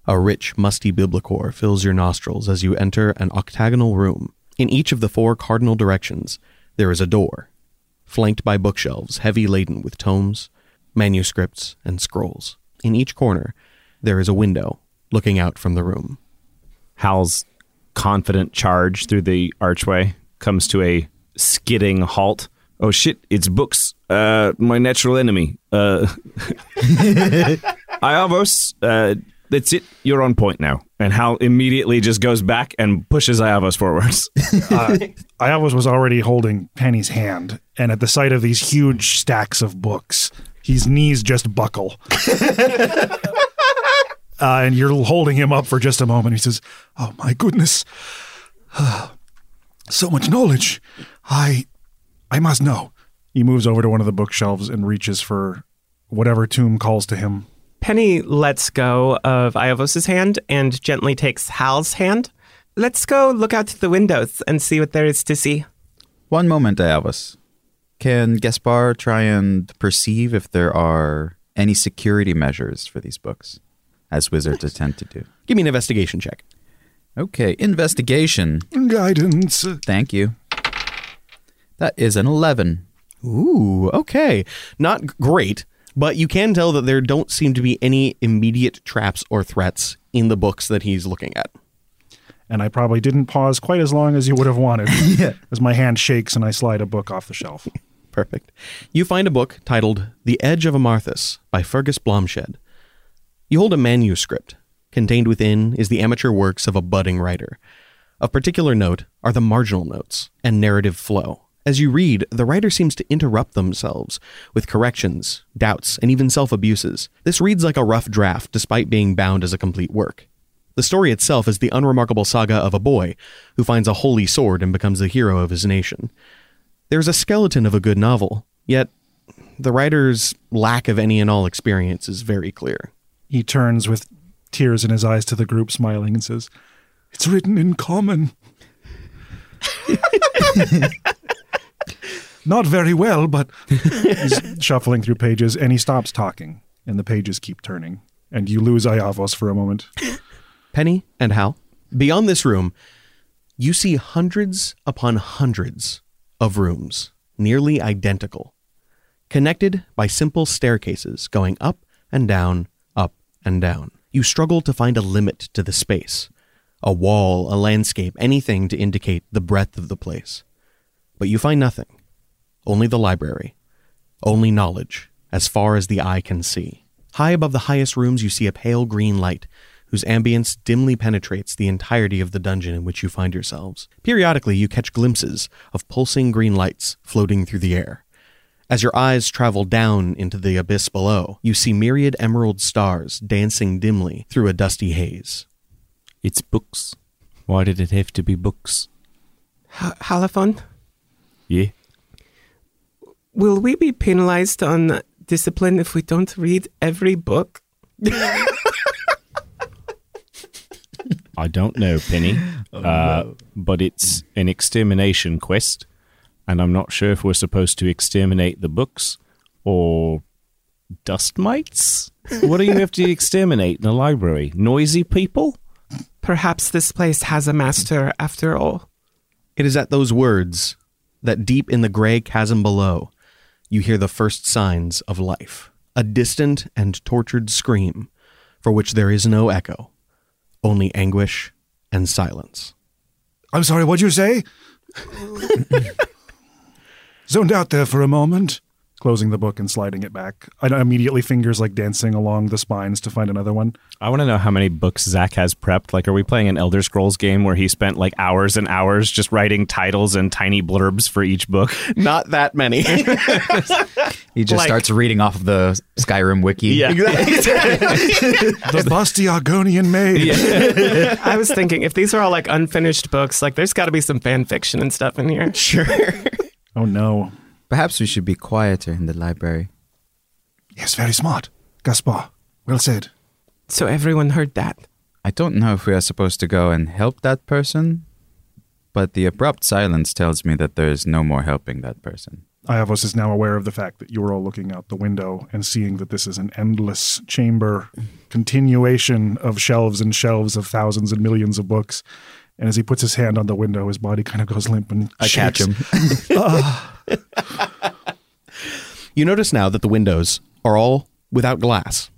A rich, musty biblicore fills your nostrils as you enter an octagonal room. In each of the four cardinal directions, there is a door, flanked by bookshelves heavy laden with tomes, manuscripts, and scrolls. In each corner, there is a window looking out from the room. Hal's confident charge through the archway comes to a skidding halt. Oh shit, it's books. Uh, my natural enemy. Uh, Iavos, uh, that's it. You're on point now. And Hal immediately just goes back and pushes Iavos forwards. uh, Iavos was already holding Penny's hand, and at the sight of these huge stacks of books, his knees just buckle. Uh, and you're holding him up for just a moment. He says, "Oh my goodness, so much knowledge! I, I must know." He moves over to one of the bookshelves and reaches for whatever tomb calls to him. Penny lets go of Iavos's hand and gently takes Hal's hand. Let's go look out the windows and see what there is to see. One moment, Iavos. Can Gaspar try and perceive if there are any security measures for these books, as wizards tend to do? Give me an investigation check. Okay, investigation. Guidance. Thank you. That is an 11. Ooh, okay. Not great, but you can tell that there don't seem to be any immediate traps or threats in the books that he's looking at. And I probably didn't pause quite as long as you would have wanted, as my hand shakes and I slide a book off the shelf. Perfect. You find a book titled The Edge of Amarthus by Fergus Blomshed. You hold a manuscript. Contained within is the amateur works of a budding writer. Of particular note are the marginal notes and narrative flow. As you read, the writer seems to interrupt themselves with corrections, doubts, and even self abuses. This reads like a rough draft despite being bound as a complete work. The story itself is the unremarkable saga of a boy who finds a holy sword and becomes the hero of his nation. There's a skeleton of a good novel, yet the writer's lack of any and all experience is very clear. He turns with tears in his eyes to the group, smiling, and says, It's written in common. Not very well, but he's shuffling through pages and he stops talking, and the pages keep turning. And you lose Iavos for a moment. Penny and Hal, beyond this room, you see hundreds upon hundreds of rooms, nearly identical, connected by simple staircases going up and down, and down. You struggle to find a limit to the space a wall, a landscape, anything to indicate the breadth of the place. But you find nothing. Only the library. Only knowledge, as far as the eye can see. High above the highest rooms, you see a pale green light, whose ambience dimly penetrates the entirety of the dungeon in which you find yourselves. Periodically, you catch glimpses of pulsing green lights floating through the air. As your eyes travel down into the abyss below, you see myriad emerald stars dancing dimly through a dusty haze. It's books. Why did it have to be books? H- Halifon, Yeah. will we be penalized on discipline if we don't read every book? I don't know, Penny. uh, But it's an extermination quest, and I'm not sure if we're supposed to exterminate the books or dust mites. What do you have to exterminate in a library? Noisy people? Perhaps this place has a master after all. It is at those words that deep in the gray chasm below, you hear the first signs of life. A distant and tortured scream, for which there is no echo, only anguish and silence. I'm sorry, what'd you say? Zoned out there for a moment. Closing the book and sliding it back. I immediately fingers like dancing along the spines to find another one. I want to know how many books Zach has prepped. Like, are we playing an Elder Scrolls game where he spent like hours and hours just writing titles and tiny blurbs for each book? Not that many. He just Like- starts reading off of the Skyrim wiki. Yeah. The busty Argonian maid. I was thinking if these are all like unfinished books, like there's got to be some fan fiction and stuff in here. sure. Oh no. Perhaps we should be quieter in the library. yes, very smart. Gaspar, well said. So everyone heard that. I don't know if we are supposed to go and help that person, but the abrupt silence tells me that there is no more helping that person. Iavos is now aware of the fact that you are all looking out the window and seeing that this is an endless chamber, continuation of shelves and shelves of thousands and millions of books. And as he puts his hand on the window, his body kind of goes limp and I catch him. You notice now that the windows are all without glass.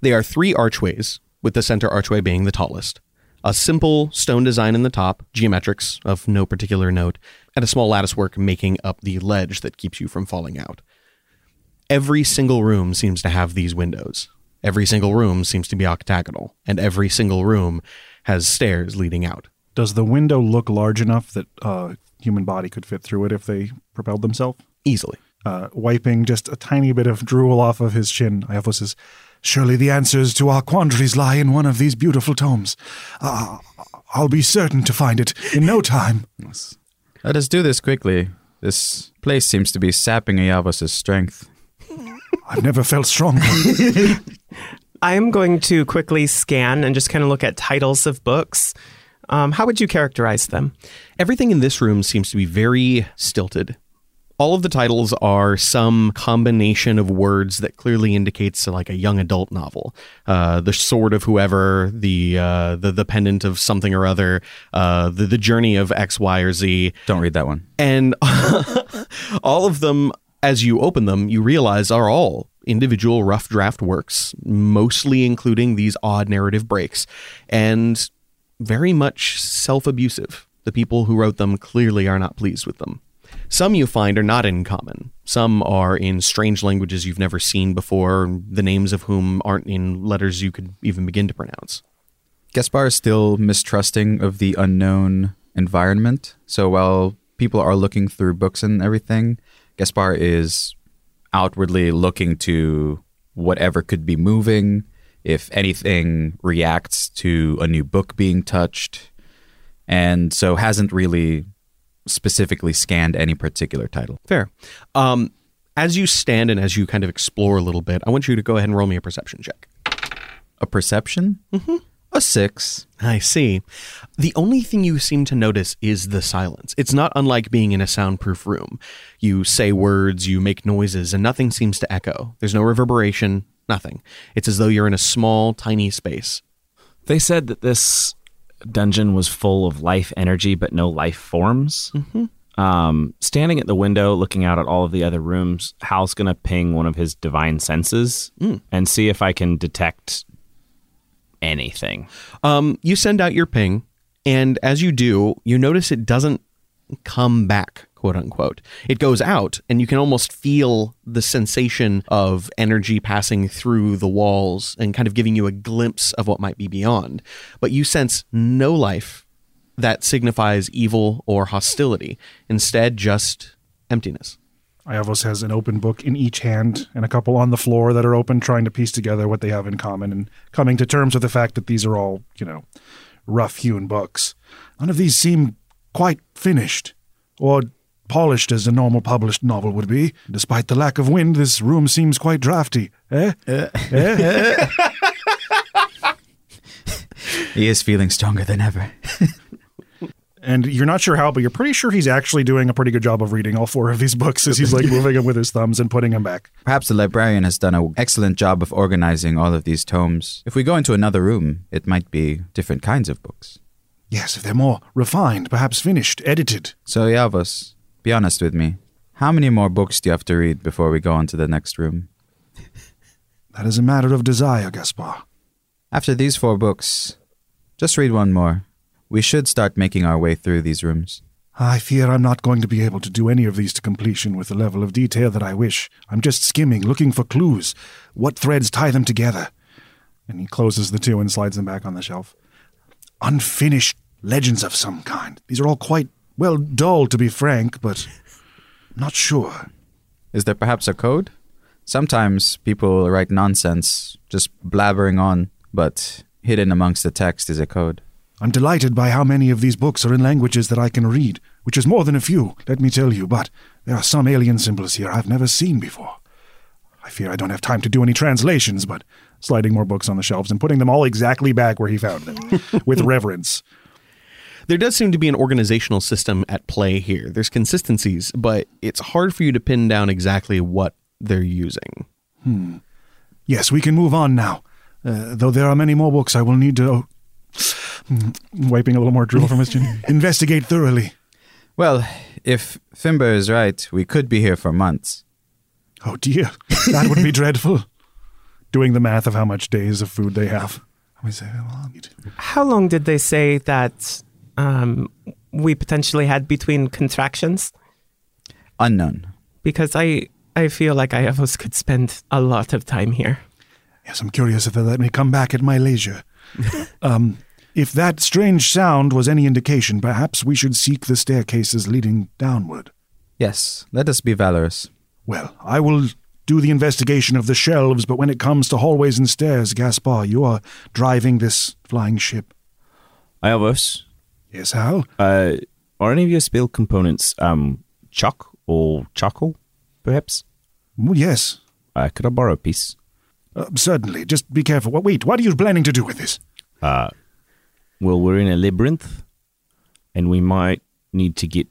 They are three archways, with the center archway being the tallest. A simple stone design in the top, geometrics of no particular note, and a small latticework making up the ledge that keeps you from falling out. Every single room seems to have these windows. Every single room seems to be octagonal, and every single room has stairs leading out. Does the window look large enough that a human body could fit through it if they propelled themselves? Easily. Uh, wiping just a tiny bit of drool off of his chin, Iavos says, Surely the answers to our quandaries lie in one of these beautiful tomes. Uh, I'll be certain to find it in no time. Let us do this quickly. This place seems to be sapping Iavos' strength. I've never felt stronger. I am going to quickly scan and just kind of look at titles of books. Um, how would you characterize them? Everything in this room seems to be very stilted. All of the titles are some combination of words that clearly indicates like a young adult novel. Uh, the sword of whoever, the uh, the the pendant of something or other, uh, the the journey of X, Y, or Z, Don't read that one. and all of them, as you open them, you realize are all individual rough draft works, mostly including these odd narrative breaks, and very much self abusive. The people who wrote them clearly are not pleased with them. Some you find are not in common. Some are in strange languages you've never seen before, the names of whom aren't in letters you could even begin to pronounce. Gaspar is still mistrusting of the unknown environment. So while people are looking through books and everything, Gaspar is outwardly looking to whatever could be moving, if anything reacts to a new book being touched, and so hasn't really specifically scanned any particular title. Fair. Um, as you stand and as you kind of explore a little bit, I want you to go ahead and roll me a perception check. A perception? Mm-hmm. A six. I see. The only thing you seem to notice is the silence. It's not unlike being in a soundproof room. You say words, you make noises, and nothing seems to echo. There's no reverberation, nothing. It's as though you're in a small, tiny space. They said that this dungeon was full of life energy, but no life forms. Um, standing at the window, looking out at all of the other rooms, Hal's going to ping one of his divine senses and see if I can detect anything. Um, you send out your ping, and as you do, you notice it doesn't come back, quote unquote. It goes out, and you can almost feel the sensation of energy passing through the walls and kind of giving you a glimpse of what might be beyond. But you sense no life that signifies evil or hostility, instead, just emptiness. Iavos has an open book in each hand and a couple on the floor that are open, trying to piece together what they have in common and coming to terms with the fact that these are all, you know, rough hewn books. None of these seem quite finished or polished as a normal published novel would be. Despite the lack of wind, this room seems quite drafty. Eh? eh? He is feeling stronger than ever. And you're not sure how, but you're pretty sure he's actually doing a pretty good job of reading all four of these books as he's like moving them with his thumbs and putting them back. Perhaps the librarian has done an excellent job of organizing all of these tomes. If we go into another room, it might be different kinds of books. Yes, if they're more refined, perhaps finished, edited. So, Iavos, be honest with me. How many more books do you have to read before we go on to the next room? That is a matter of desire, Gaspar. After these four books, just read one more. We should start making our way through these rooms. I fear I'm not going to be able to do any of these to completion with the level of detail that I wish. I'm just skimming, looking for clues. What threads tie them together? And he closes the two and slides them back on the shelf. Unfinished legends of some kind. These are all quite, well, dull to be frank, but not sure. Is there perhaps a code? Sometimes people write nonsense, just blabbering on, but hidden amongst the text is a code. I'm delighted by how many of these books are in languages that I can read, which is more than a few, let me tell you, but there are some alien symbols here I've never seen before. I fear I don't have time to do any translations, but sliding more books on the shelves and putting them all exactly back where he found them, with reverence. There does seem to be an organizational system at play here. There's consistencies, but it's hard for you to pin down exactly what they're using. Yes, we can move on now. Uh, though there are many more books I will need to. oh, wiping a little more drool from his chin. Investigate thoroughly. Well, if Fimber is right, we could be here for months. Oh dear, that would be dreadful. Doing the math of how much days of food they have. Let me say, well, I'll need- How long did they say that um, we potentially had between contractions? Unknown. Because I, I feel like I almost could spend a lot of time here. Yes, I'm curious if they'll let me come back at my leisure. um, if that strange sound was any indication, perhaps we should seek the staircases leading downward. Yes, let us be valorous. Well, I will do the investigation of the shelves, but when it comes to hallways and stairs, Gaspar, you are driving this flying ship. I Iavos, Yes, Hal? uh, are any of your spell components um, chalk or charcoal, perhaps? Mm, Yes, Uh, could I borrow a piece? uh, certainly. Just be careful. What- Wait, what are you planning to do with this? Well, we're in a labyrinth, and we might need to get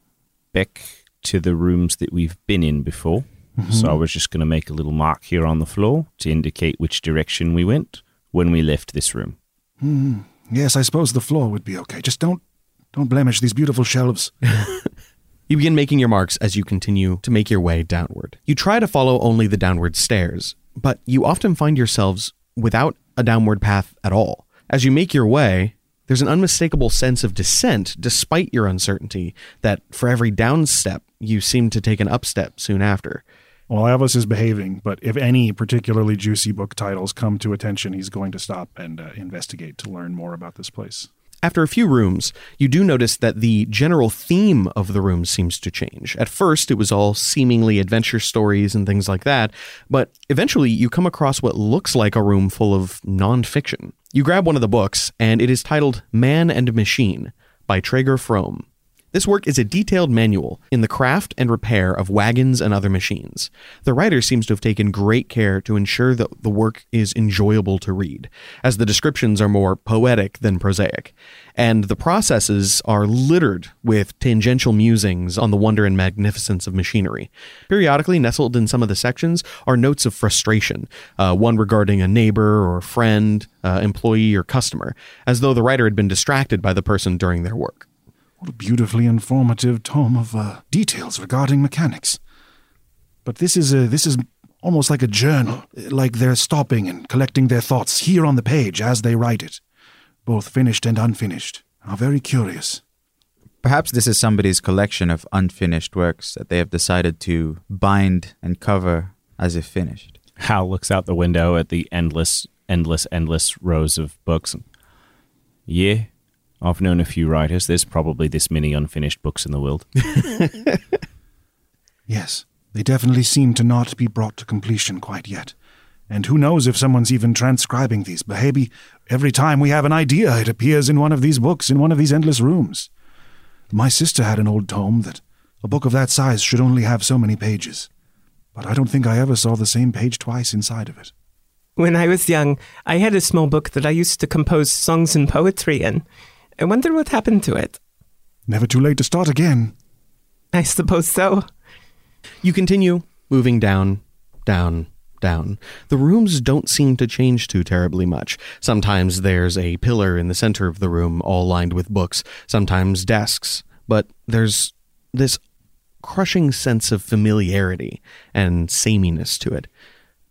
back to the rooms that we've been in before. So I was just going to make a little mark here on the floor to indicate which direction we went when we left this room. Yes, I suppose the floor would be okay. Just don't don't blemish these beautiful shelves. You begin making your marks as you continue to make your way downward. You try to follow only the downward stairs, but you often find yourselves without a downward path at all. As you make your way, There's an unmistakable sense of descent despite your uncertainty that for every down step, you seem to take an upstep soon after. Well, Iavos is behaving, but if any particularly juicy book titles come to attention, he's going to stop and uh, investigate to learn more about this place. After a few rooms, you do notice that the general theme of the room seems to change. At first, it was all seemingly adventure stories and things like that, but eventually you come across what looks like a room full of nonfiction. You grab one of the books, and it is titled Man and Machine by Traeger Frome. This work is a detailed manual in the craft and repair of wagons and other machines. The writer seems to have taken great care to ensure that the work is enjoyable to read, as the descriptions are more poetic than prosaic, and the processes are littered with tangential musings on the wonder and magnificence of machinery. Periodically, nestled in some of the sections, are notes of frustration, uh, one regarding a neighbor or friend, uh, employee, or customer, as though the writer had been distracted by the person during their work. What a beautifully informative tome of uh, details regarding mechanics. But this is a, this is almost like a journal, like they're stopping and collecting their thoughts here on the page as they write it, both finished and unfinished. How very curious. Perhaps this is somebody's collection of unfinished works that they have decided to bind and cover as if finished. Hal looks out the window at the endless, endless, endless rows of books. Yeah, I've known a few writers. There's probably this many unfinished books in the world. Yes, they definitely seem to not be brought to completion quite yet. And who knows if someone's even transcribing these, but maybe every time we have an idea, it appears in one of these books, in one of these endless rooms. My sister had an old tome that a book of that size should only have so many pages. But I don't think I ever saw the same page twice inside of it. When I was young, I had a small book that I used to compose songs and poetry in. I wonder what happened to it. Never too late to start again. I suppose so. You continue moving down, down, down. The rooms don't seem to change too terribly much. Sometimes there's a pillar in the center of the room, all lined with books, sometimes desks, but there's this crushing sense of familiarity and sameness to it.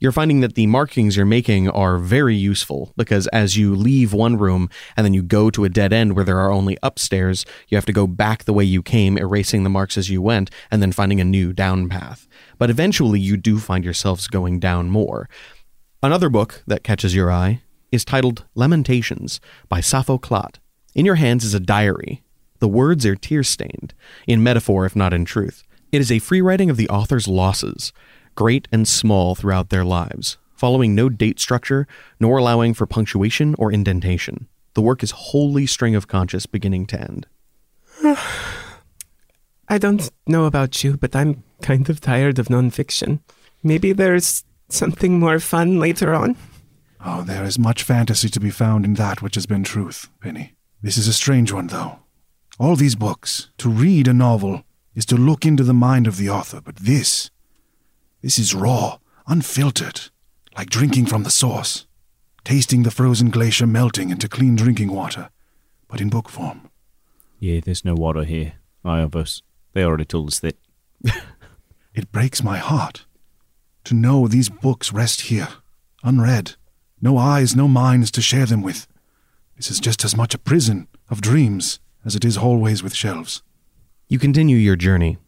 You're finding that the markings you're making are very useful because as you leave one room and then you go to a dead end where there are only upstairs, you have to go back the way you came, erasing the marks as you went, and then finding a new down path. But eventually you do find yourselves going down more. Another book that catches your eye is titled Lamentations by Sappho Clot. In your hands is a diary. The words are tear stained, in metaphor if not in truth. It is a free writing of the author's losses, great and small throughout their lives, following no date structure, nor allowing for punctuation or indentation. The work is wholly string of conscious beginning to end. I don't know about you, but I'm kind of tired of nonfiction. Maybe there's something more fun later on. Oh, there is much fantasy to be found in that which has been truth, Penny. This is a strange one, though. All these books, to read a novel, is to look into the mind of the author, but this, this is raw, unfiltered, like drinking from the source, tasting the frozen glacier melting into clean drinking water, but in book form. Yeah, there's no water here. Iavos. They already told us that. It breaks my heart to know these books rest here, unread, no eyes, no minds to share them with. This is just as much a prison of dreams as it is hallways with shelves. You continue your journey.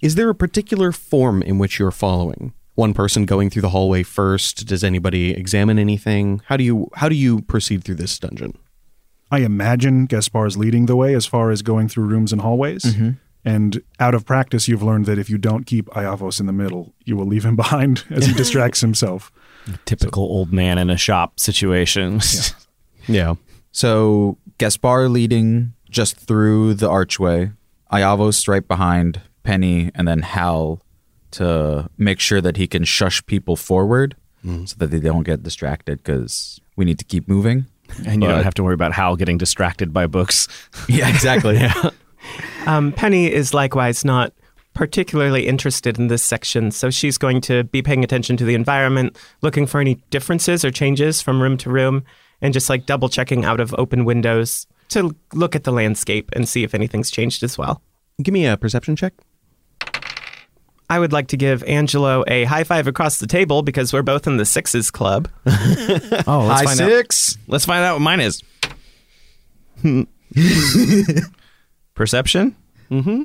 Is there a particular form in which you're following? One person going through the hallway first? Does anybody examine anything? How do you how do you proceed through this dungeon? I imagine Gaspar is leading the way as far as going through rooms and hallways. Mm-hmm. And out of practice, you've learned that if you don't keep Iavos in the middle, you will leave him behind as he distracts himself. Typical old man in a shop situation. Yeah. So Gaspar leading just through the archway, Iavos right behind Penny, and then Hal to make sure that he can shush people forward so that they don't get distracted because we need to keep moving. and you don't have to worry about Hal getting distracted by books. Yeah, exactly. yeah. Um, Penny is likewise not particularly interested in this section, so she's going to be paying attention to the environment, looking for any differences or changes from room to room, and just like double checking out of open windows to look at the landscape and see if anything's changed as well. Give me a perception check. I would like to give Angelo a high five across the table because we're both in the sixes club. Oh, let's High find out. six. Let's find out what mine is. Perception? Mm-hmm.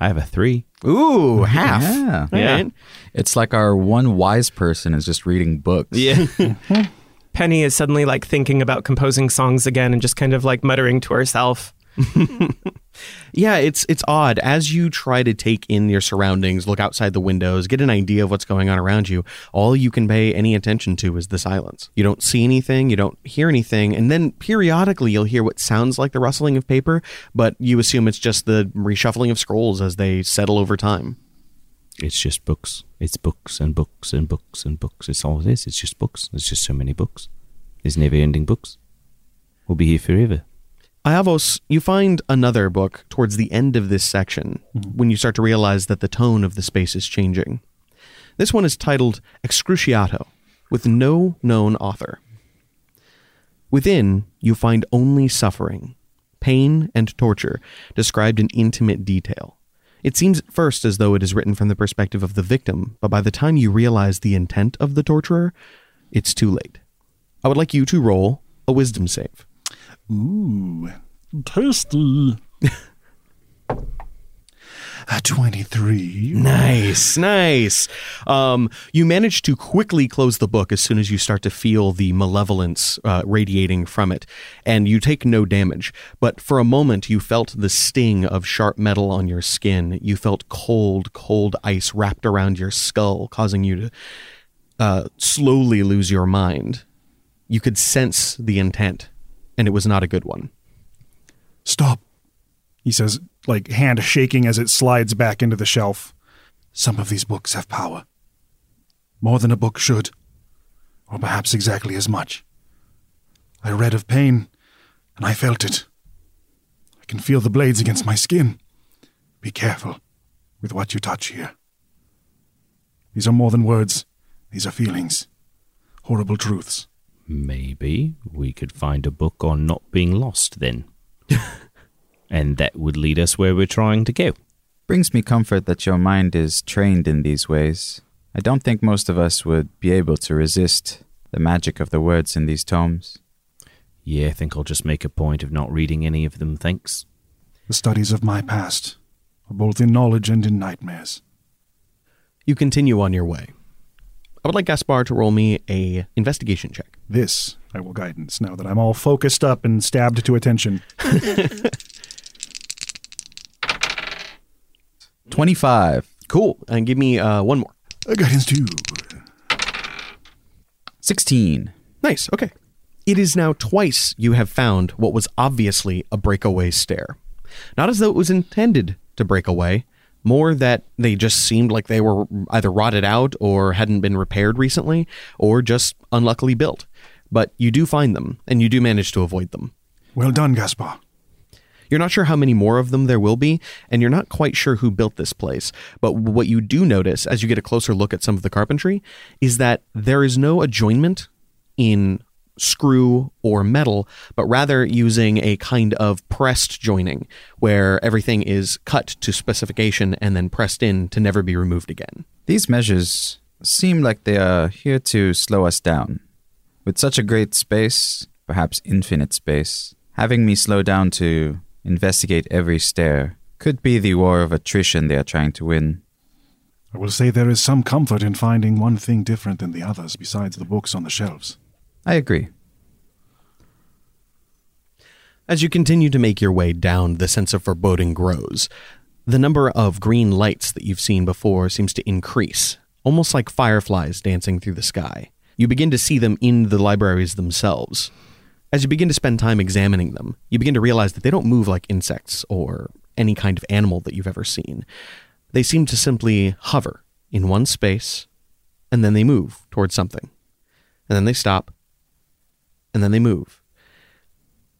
I have a three. Ooh, half. Yeah. Yeah. Right? It's like our one wise person is just reading books. Yeah. Penny is suddenly like thinking about composing songs again and just kind of like muttering to herself. Yeah, it's it's odd as you try to take in your surroundings, look outside the windows, get an idea of what's going on around you. All you can pay any attention to is the silence. You don't see anything, you don't hear anything, and then periodically you'll hear what sounds like the rustling of paper, but you assume it's just the reshuffling of scrolls as they settle over time. it's just books. It's books and books and books and books. It's all it is. It's just books. There's just so many books. There's never ending books. We'll be here forever. Iavos, you find another book towards the end of this section mm-hmm. when you start to realize that the tone of the space is changing. This one is titled Excruciato, with no known author. Within, you find only suffering, pain, and torture described in intimate detail. It seems at first as though it is written from the perspective of the victim, but by the time you realize the intent of the torturer, it's too late. I would like you to roll a wisdom save. Ooh, tasty. A 23. Nice, nice. Um, you manage to quickly close the book as soon as you start to feel the malevolence uh, radiating from it, and you take no damage. But for a moment, you felt the sting of sharp metal on your skin. You felt cold, cold ice wrapped around your skull, causing you to uh, slowly lose your mind. You could sense the intent, and it was not a good one. Stop, he says, like hand shaking as it slides back into the shelf. Some of these books have power. More than a book should, or perhaps exactly as much. I read of pain, and I felt it. I can feel the blades against my skin. Be careful with what you touch here. These are more than words, these are feelings, horrible truths. Maybe we could find a book on not being lost then. and that would lead us where we're trying to go. Brings me comfort that your mind is trained in these ways. I don't think most of us would be able to resist the magic of the words in these tomes. Yeah, I think I'll just make a point of not reading any of them, thanks. The studies of my past are both in knowledge and in nightmares. You continue on your way. I would like Gaspar to roll me a investigation check. This I will guidance now that I'm all focused up and stabbed to attention. 25. Cool. And give me uh, one more. A guidance two. 16. Nice. Okay. It is now twice you have found what was obviously a breakaway stair. Not as though it was intended to break away, more that they just seemed like they were either rotted out or hadn't been repaired recently, or just unluckily built. But you do find them, and you do manage to avoid them. Well done, Gaspar. You're not sure how many more of them there will be, and you're not quite sure who built this place. But what you do notice as you get a closer look at some of the carpentry is that there is no adjoinment in screw or metal, but rather using a kind of pressed joining where everything is cut to specification and then pressed in to never be removed again. These measures seem like they are here to slow us down. With such a great space, perhaps infinite space, having me slow down to investigate every stair could be the war of attrition they are trying to win. I will say there is some comfort in finding one thing different than the others besides the books on the shelves. I agree. As you continue to make your way down, the sense of foreboding grows. The number of green lights that you've seen before seems to increase, almost like fireflies dancing through the sky. You begin to see them in the libraries themselves. As you begin to spend time examining them, you begin to realize that they don't move like insects or any kind of animal that you've ever seen. They seem to simply hover in one space, and then they move towards something. And then they stop, and then they move.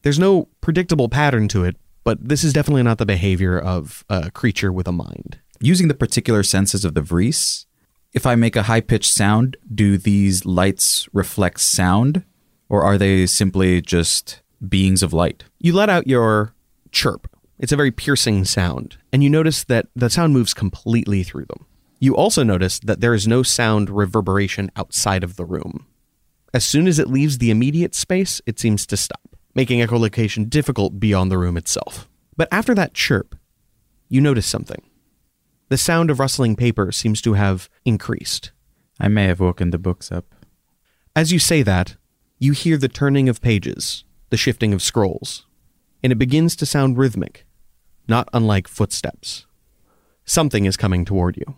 There's no predictable pattern to it, but this is definitely not the behavior of a creature with a mind. Using the particular senses of the Vries, if I make a high pitched sound, do these lights reflect sound, or are they simply just beings of light? You let out your chirp. It's a very piercing sound, and you notice that the sound moves completely through them. You also notice that there is no sound reverberation outside of the room. As soon as it leaves the immediate space, it seems to stop. making echolocation difficult beyond the room itself. But after that chirp, you notice something. The sound of rustling paper seems to have increased. I may have woken the books up. As you say that, you hear the turning of pages, the shifting of scrolls, and it begins to sound rhythmic, not unlike footsteps. Something is coming toward you.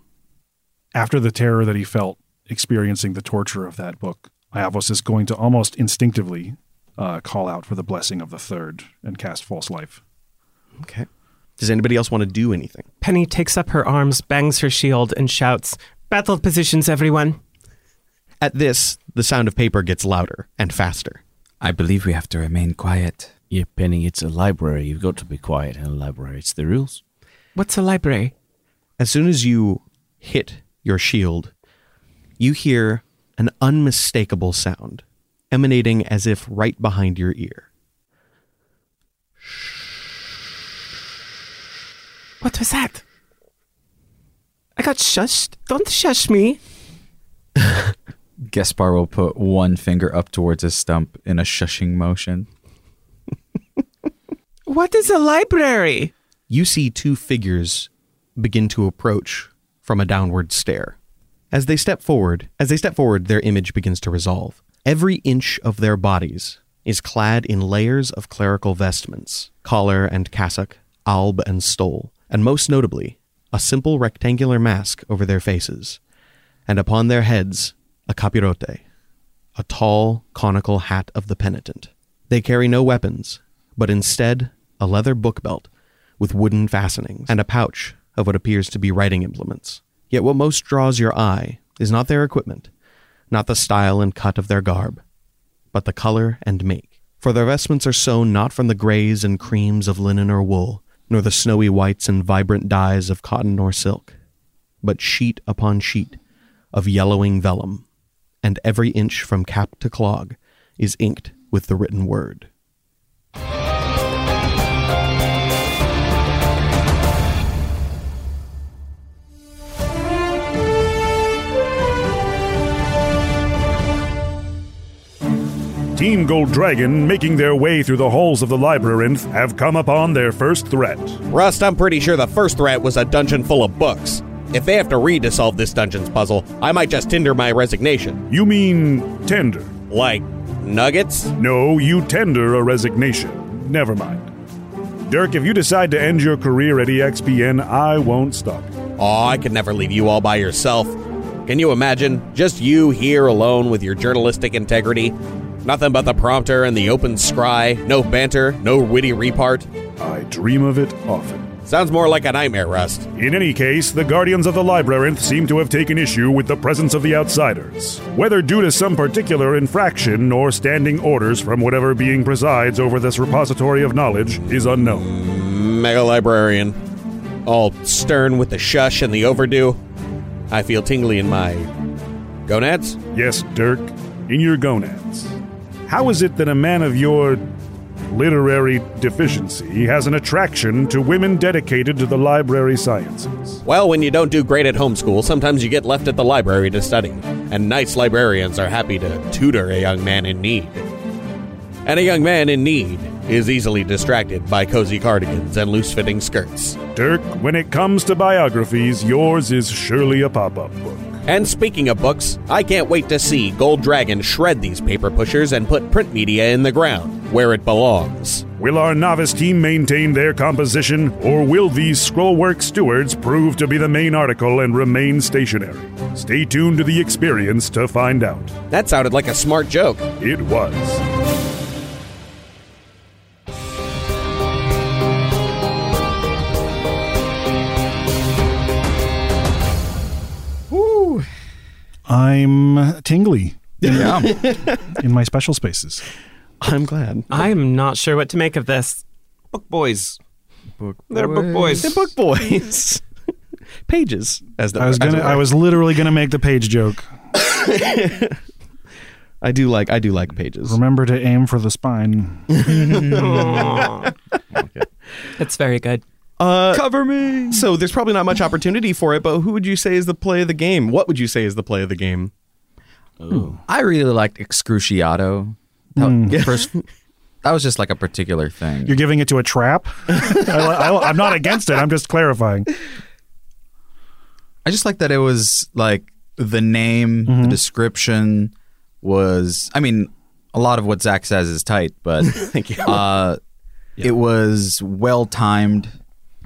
After the terror that he felt experiencing the torture of that book, Iavos is going to almost instinctively uh, call out for the blessing of the third and cast false life. Okay. Does anybody else want to do anything? Penny takes up her arms, bangs her shield, and shouts, Battle positions, everyone. At this, the sound of paper gets louder and faster. I believe we have to remain quiet. Yeah, Penny, it's a library. You've got to be quiet in a library. It's the rules. What's a library? As soon as you hit your shield, you hear an unmistakable sound emanating as if right behind your ear. What was that? I got shushed. Don't shush me. Gaspar will put one finger up towards his stump in a shushing motion. What is a library? You see two figures begin to approach from a downward stair. As they step forward, as they step forward, their image begins to resolve. Every inch of their bodies is clad in layers of clerical vestments, collar and cassock, alb and stole, and most notably, a simple rectangular mask over their faces, and upon their heads, a capirote, a tall, conical hat of the penitent. They carry no weapons, but instead a leather book belt with wooden fastenings and a pouch of what appears to be writing implements. Yet what most draws your eye is not their equipment, not the style and cut of their garb, but the color and make. For their vestments are sewn not from the grays and creams of linen or wool, nor the snowy whites and vibrant dyes of cotton or silk, but sheet upon sheet of yellowing vellum, and every inch from cap to clog is inked with the written word. Team Gold Dragon, making their way through the halls of the labyrinth, have come upon their first threat. Rust, I'm pretty sure the first threat was a dungeon full of books. If they have to read to solve this dungeon's puzzle, I might just tender my resignation. You mean tender? Like nuggets? No, you tender a resignation. Never mind. Dirk, if you decide to end your career at EXPN, I won't stop you. Oh, I could never leave you all by yourself. Can you imagine? Just you here alone with your journalistic integrity? Nothing but the prompter and the open scry, no banter, no witty repart. I dream of it often. Sounds more like a nightmare, Rust. In any case, the Guardians of the Labyrinth seem to have taken issue with the presence of the outsiders. Whether due to some particular infraction or standing orders from whatever being presides over this repository of knowledge is unknown. Mega librarian. All stern with the shush and the overdue. I feel tingly in my gonads. Yes, Dirk, in your gonads. How is it that a man of your literary deficiency has an attraction to women dedicated to the library sciences? Well, when you don't do great at homeschool, sometimes you get left at the library to study, and nice librarians are happy to tutor a young man in need. And a young man in need is easily distracted by cozy cardigans and loose fitting skirts. Dirk, when it comes to biographies, yours is surely a pop up book. And speaking of books, I can't wait to see Gold Dragon shred these paper pushers and put print media in the ground, where it belongs. Will our novice team maintain their composition, or will these scrollwork stewards prove to be the main article and remain stationary? Stay tuned to the experience to find out. That sounded like a smart joke. It was. I'm tingly Yeah. Um, in my special spaces. I'm glad. I'm not sure what to make of this. Book boys. book They're book boys. The book boys. Pages, as the I was gonna. it. I was literally gonna make the page joke. I do like. I do like pages. Remember to aim for the spine. Aw. It's very good. Uh, Cover me. so there's probably not much opportunity for it, but who would you say is the play of the game? What would you say is the play of the game? I really liked Excruciato. That- the first that was just like a particular thing. You're giving it to a trap. I, am not against it. I'm just clarifying. I just like that it was like the name, Mm-hmm. the description was. I mean, a lot of what Zach says is tight, but Thank you. uh, it was well timed,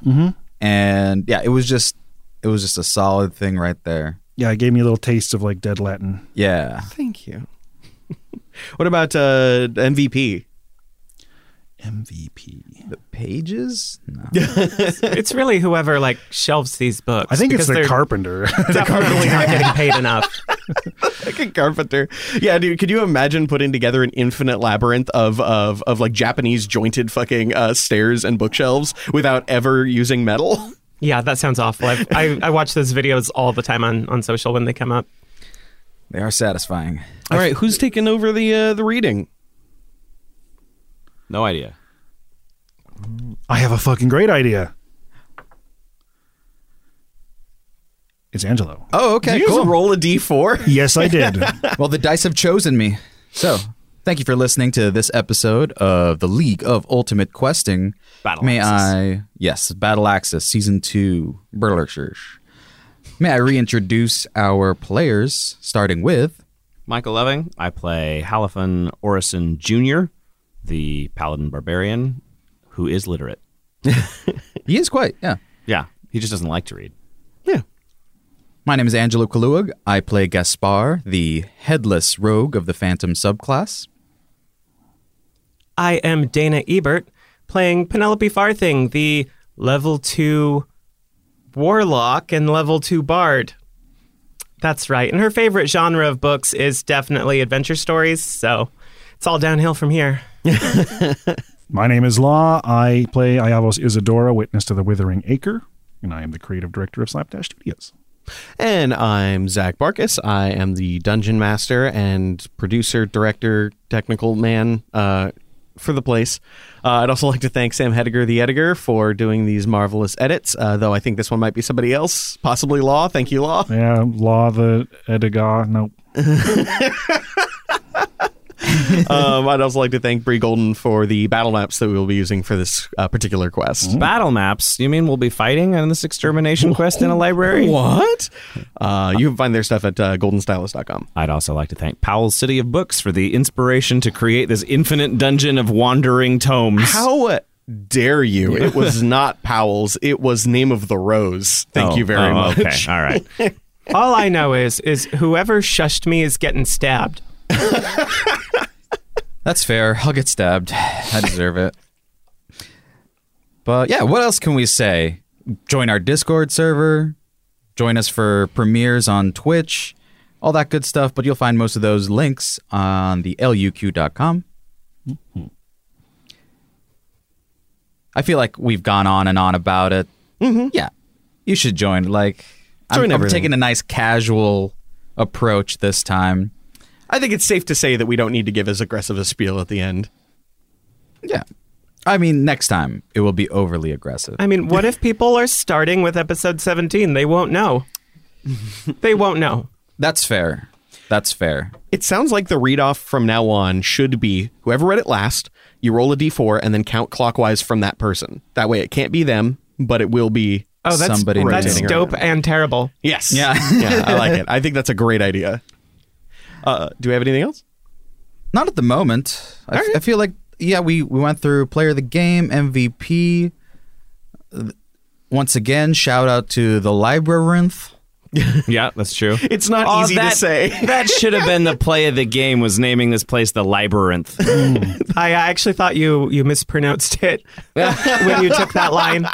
Mm-hmm. and yeah, it was just it was just a solid thing right there. Yeah, it gave me a little taste of like Dead Latin. Yeah, Thank you. what about uh, MVP? MVP. the pages. No. It's really whoever like shelves these books. I think it's the carpenter. the carpenter. definitely not getting paid enough. like a carpenter. Yeah, dude. Could you imagine putting together an infinite labyrinth of of of like Japanese jointed fucking uh, stairs and bookshelves without ever using metal? Yeah, that sounds awful. I've, I I watch those videos all the time on on social when they come up. They are satisfying. All right, who's taking over the uh, the reading? No idea. I have a fucking great idea. It's Angelo. Oh, okay, Did you cool. just roll a d4? Yes, I did. well, the dice have chosen me. So, thank you for listening to this episode of the League of Ultimate Questing. Battle May Axis. I, yes, Battle Axis Season 2, Berlershire. May I reintroduce our players, starting with. Michael Loving. I play Halifan Orison Jr., the Paladin Barbarian, who is literate. He is quite, yeah. Yeah, he just doesn't like to read. Yeah. My name is Angelo Kaluag. I play Gaspar, the headless rogue of the Phantom subclass. I am Dana Ebert playing Penelope Farthing, the level 2 warlock and level 2 bard. That's right. And her favorite genre of books is definitely adventure stories, so it's all downhill from here. My name is Law. I play Iavos Isadora, Witness to the Withering Acre, and I am the creative director of Slapdash Studios. And I'm Zach Barkus. I am the dungeon master and producer, director, technical man uh, for the place. Uh, I'd also like to thank Sam Hediger, the editor, for doing these marvelous edits. Uh, though I think this one might be somebody else, possibly Law. Thank you, Law. Yeah, Law the Edigar. Nope. um, I'd also like to thank Bree Golden for the battle maps that we will be using for this uh, particular quest. Battle maps. You mean we'll be fighting on this extermination quest in a library? What? Uh, you can find their stuff at uh, goldenstylus.com. I'd also like to thank Powell's City of Books for the inspiration to create this infinite dungeon of wandering tomes. How dare you? It was not Powell's. It was Name of the Rose. Thank Oh, you very oh, much. Okay, all right. All I know is is whoever shushed me is getting stabbed. That's fair. I'll get stabbed. I deserve it. But yeah, what else can we say? Join our Discord server. Join us for premieres on Twitch. All that good stuff. But you'll find most of those links on the luq.com. I feel like we've gone on and on about it. Mm-hmm. Yeah, you should join. Like, I'm, I'm taking a nice casual approach this time. I think it's safe to say that we don't need to give as aggressive a spiel at the end. Yeah. I mean, next time it will be overly aggressive. I mean, what if people are starting with episode 17? They won't know. they won't know. That's fair. That's fair. It sounds like the read off from now on should be whoever read it last, you roll a d4 and then count clockwise from that person. That way it can't be them, but it will be somebody. Oh, that's Somebody that's dope around. and terrible. Yes. Yeah. yeah, I like it. I think that's a great idea. Uh, do we have anything else? Not at the moment. I, right. I feel like yeah, we we went through player of the game, MVP. Once again, shout out to the Librarynth. yeah, that's true. It's not Oh, easy that, to say. that should have been the play of the game. Was naming this place the Librarynth. I actually thought you you mispronounced it when you took that line.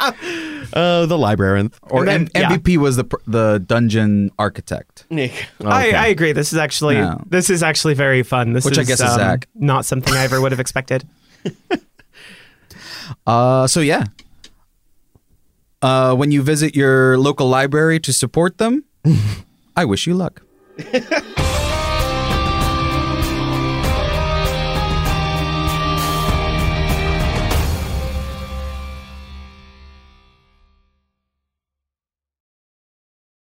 Uh, the Labyrinth, Or then- M- yeah. MVP was the the dungeon architect. Nick. I, I agree. This is actually Yeah. this is actually very fun. This Which I is, guess is um, Zach. not something I ever would have expected. Uh, so yeah. Uh, when you visit your local library to support them, I wish you luck.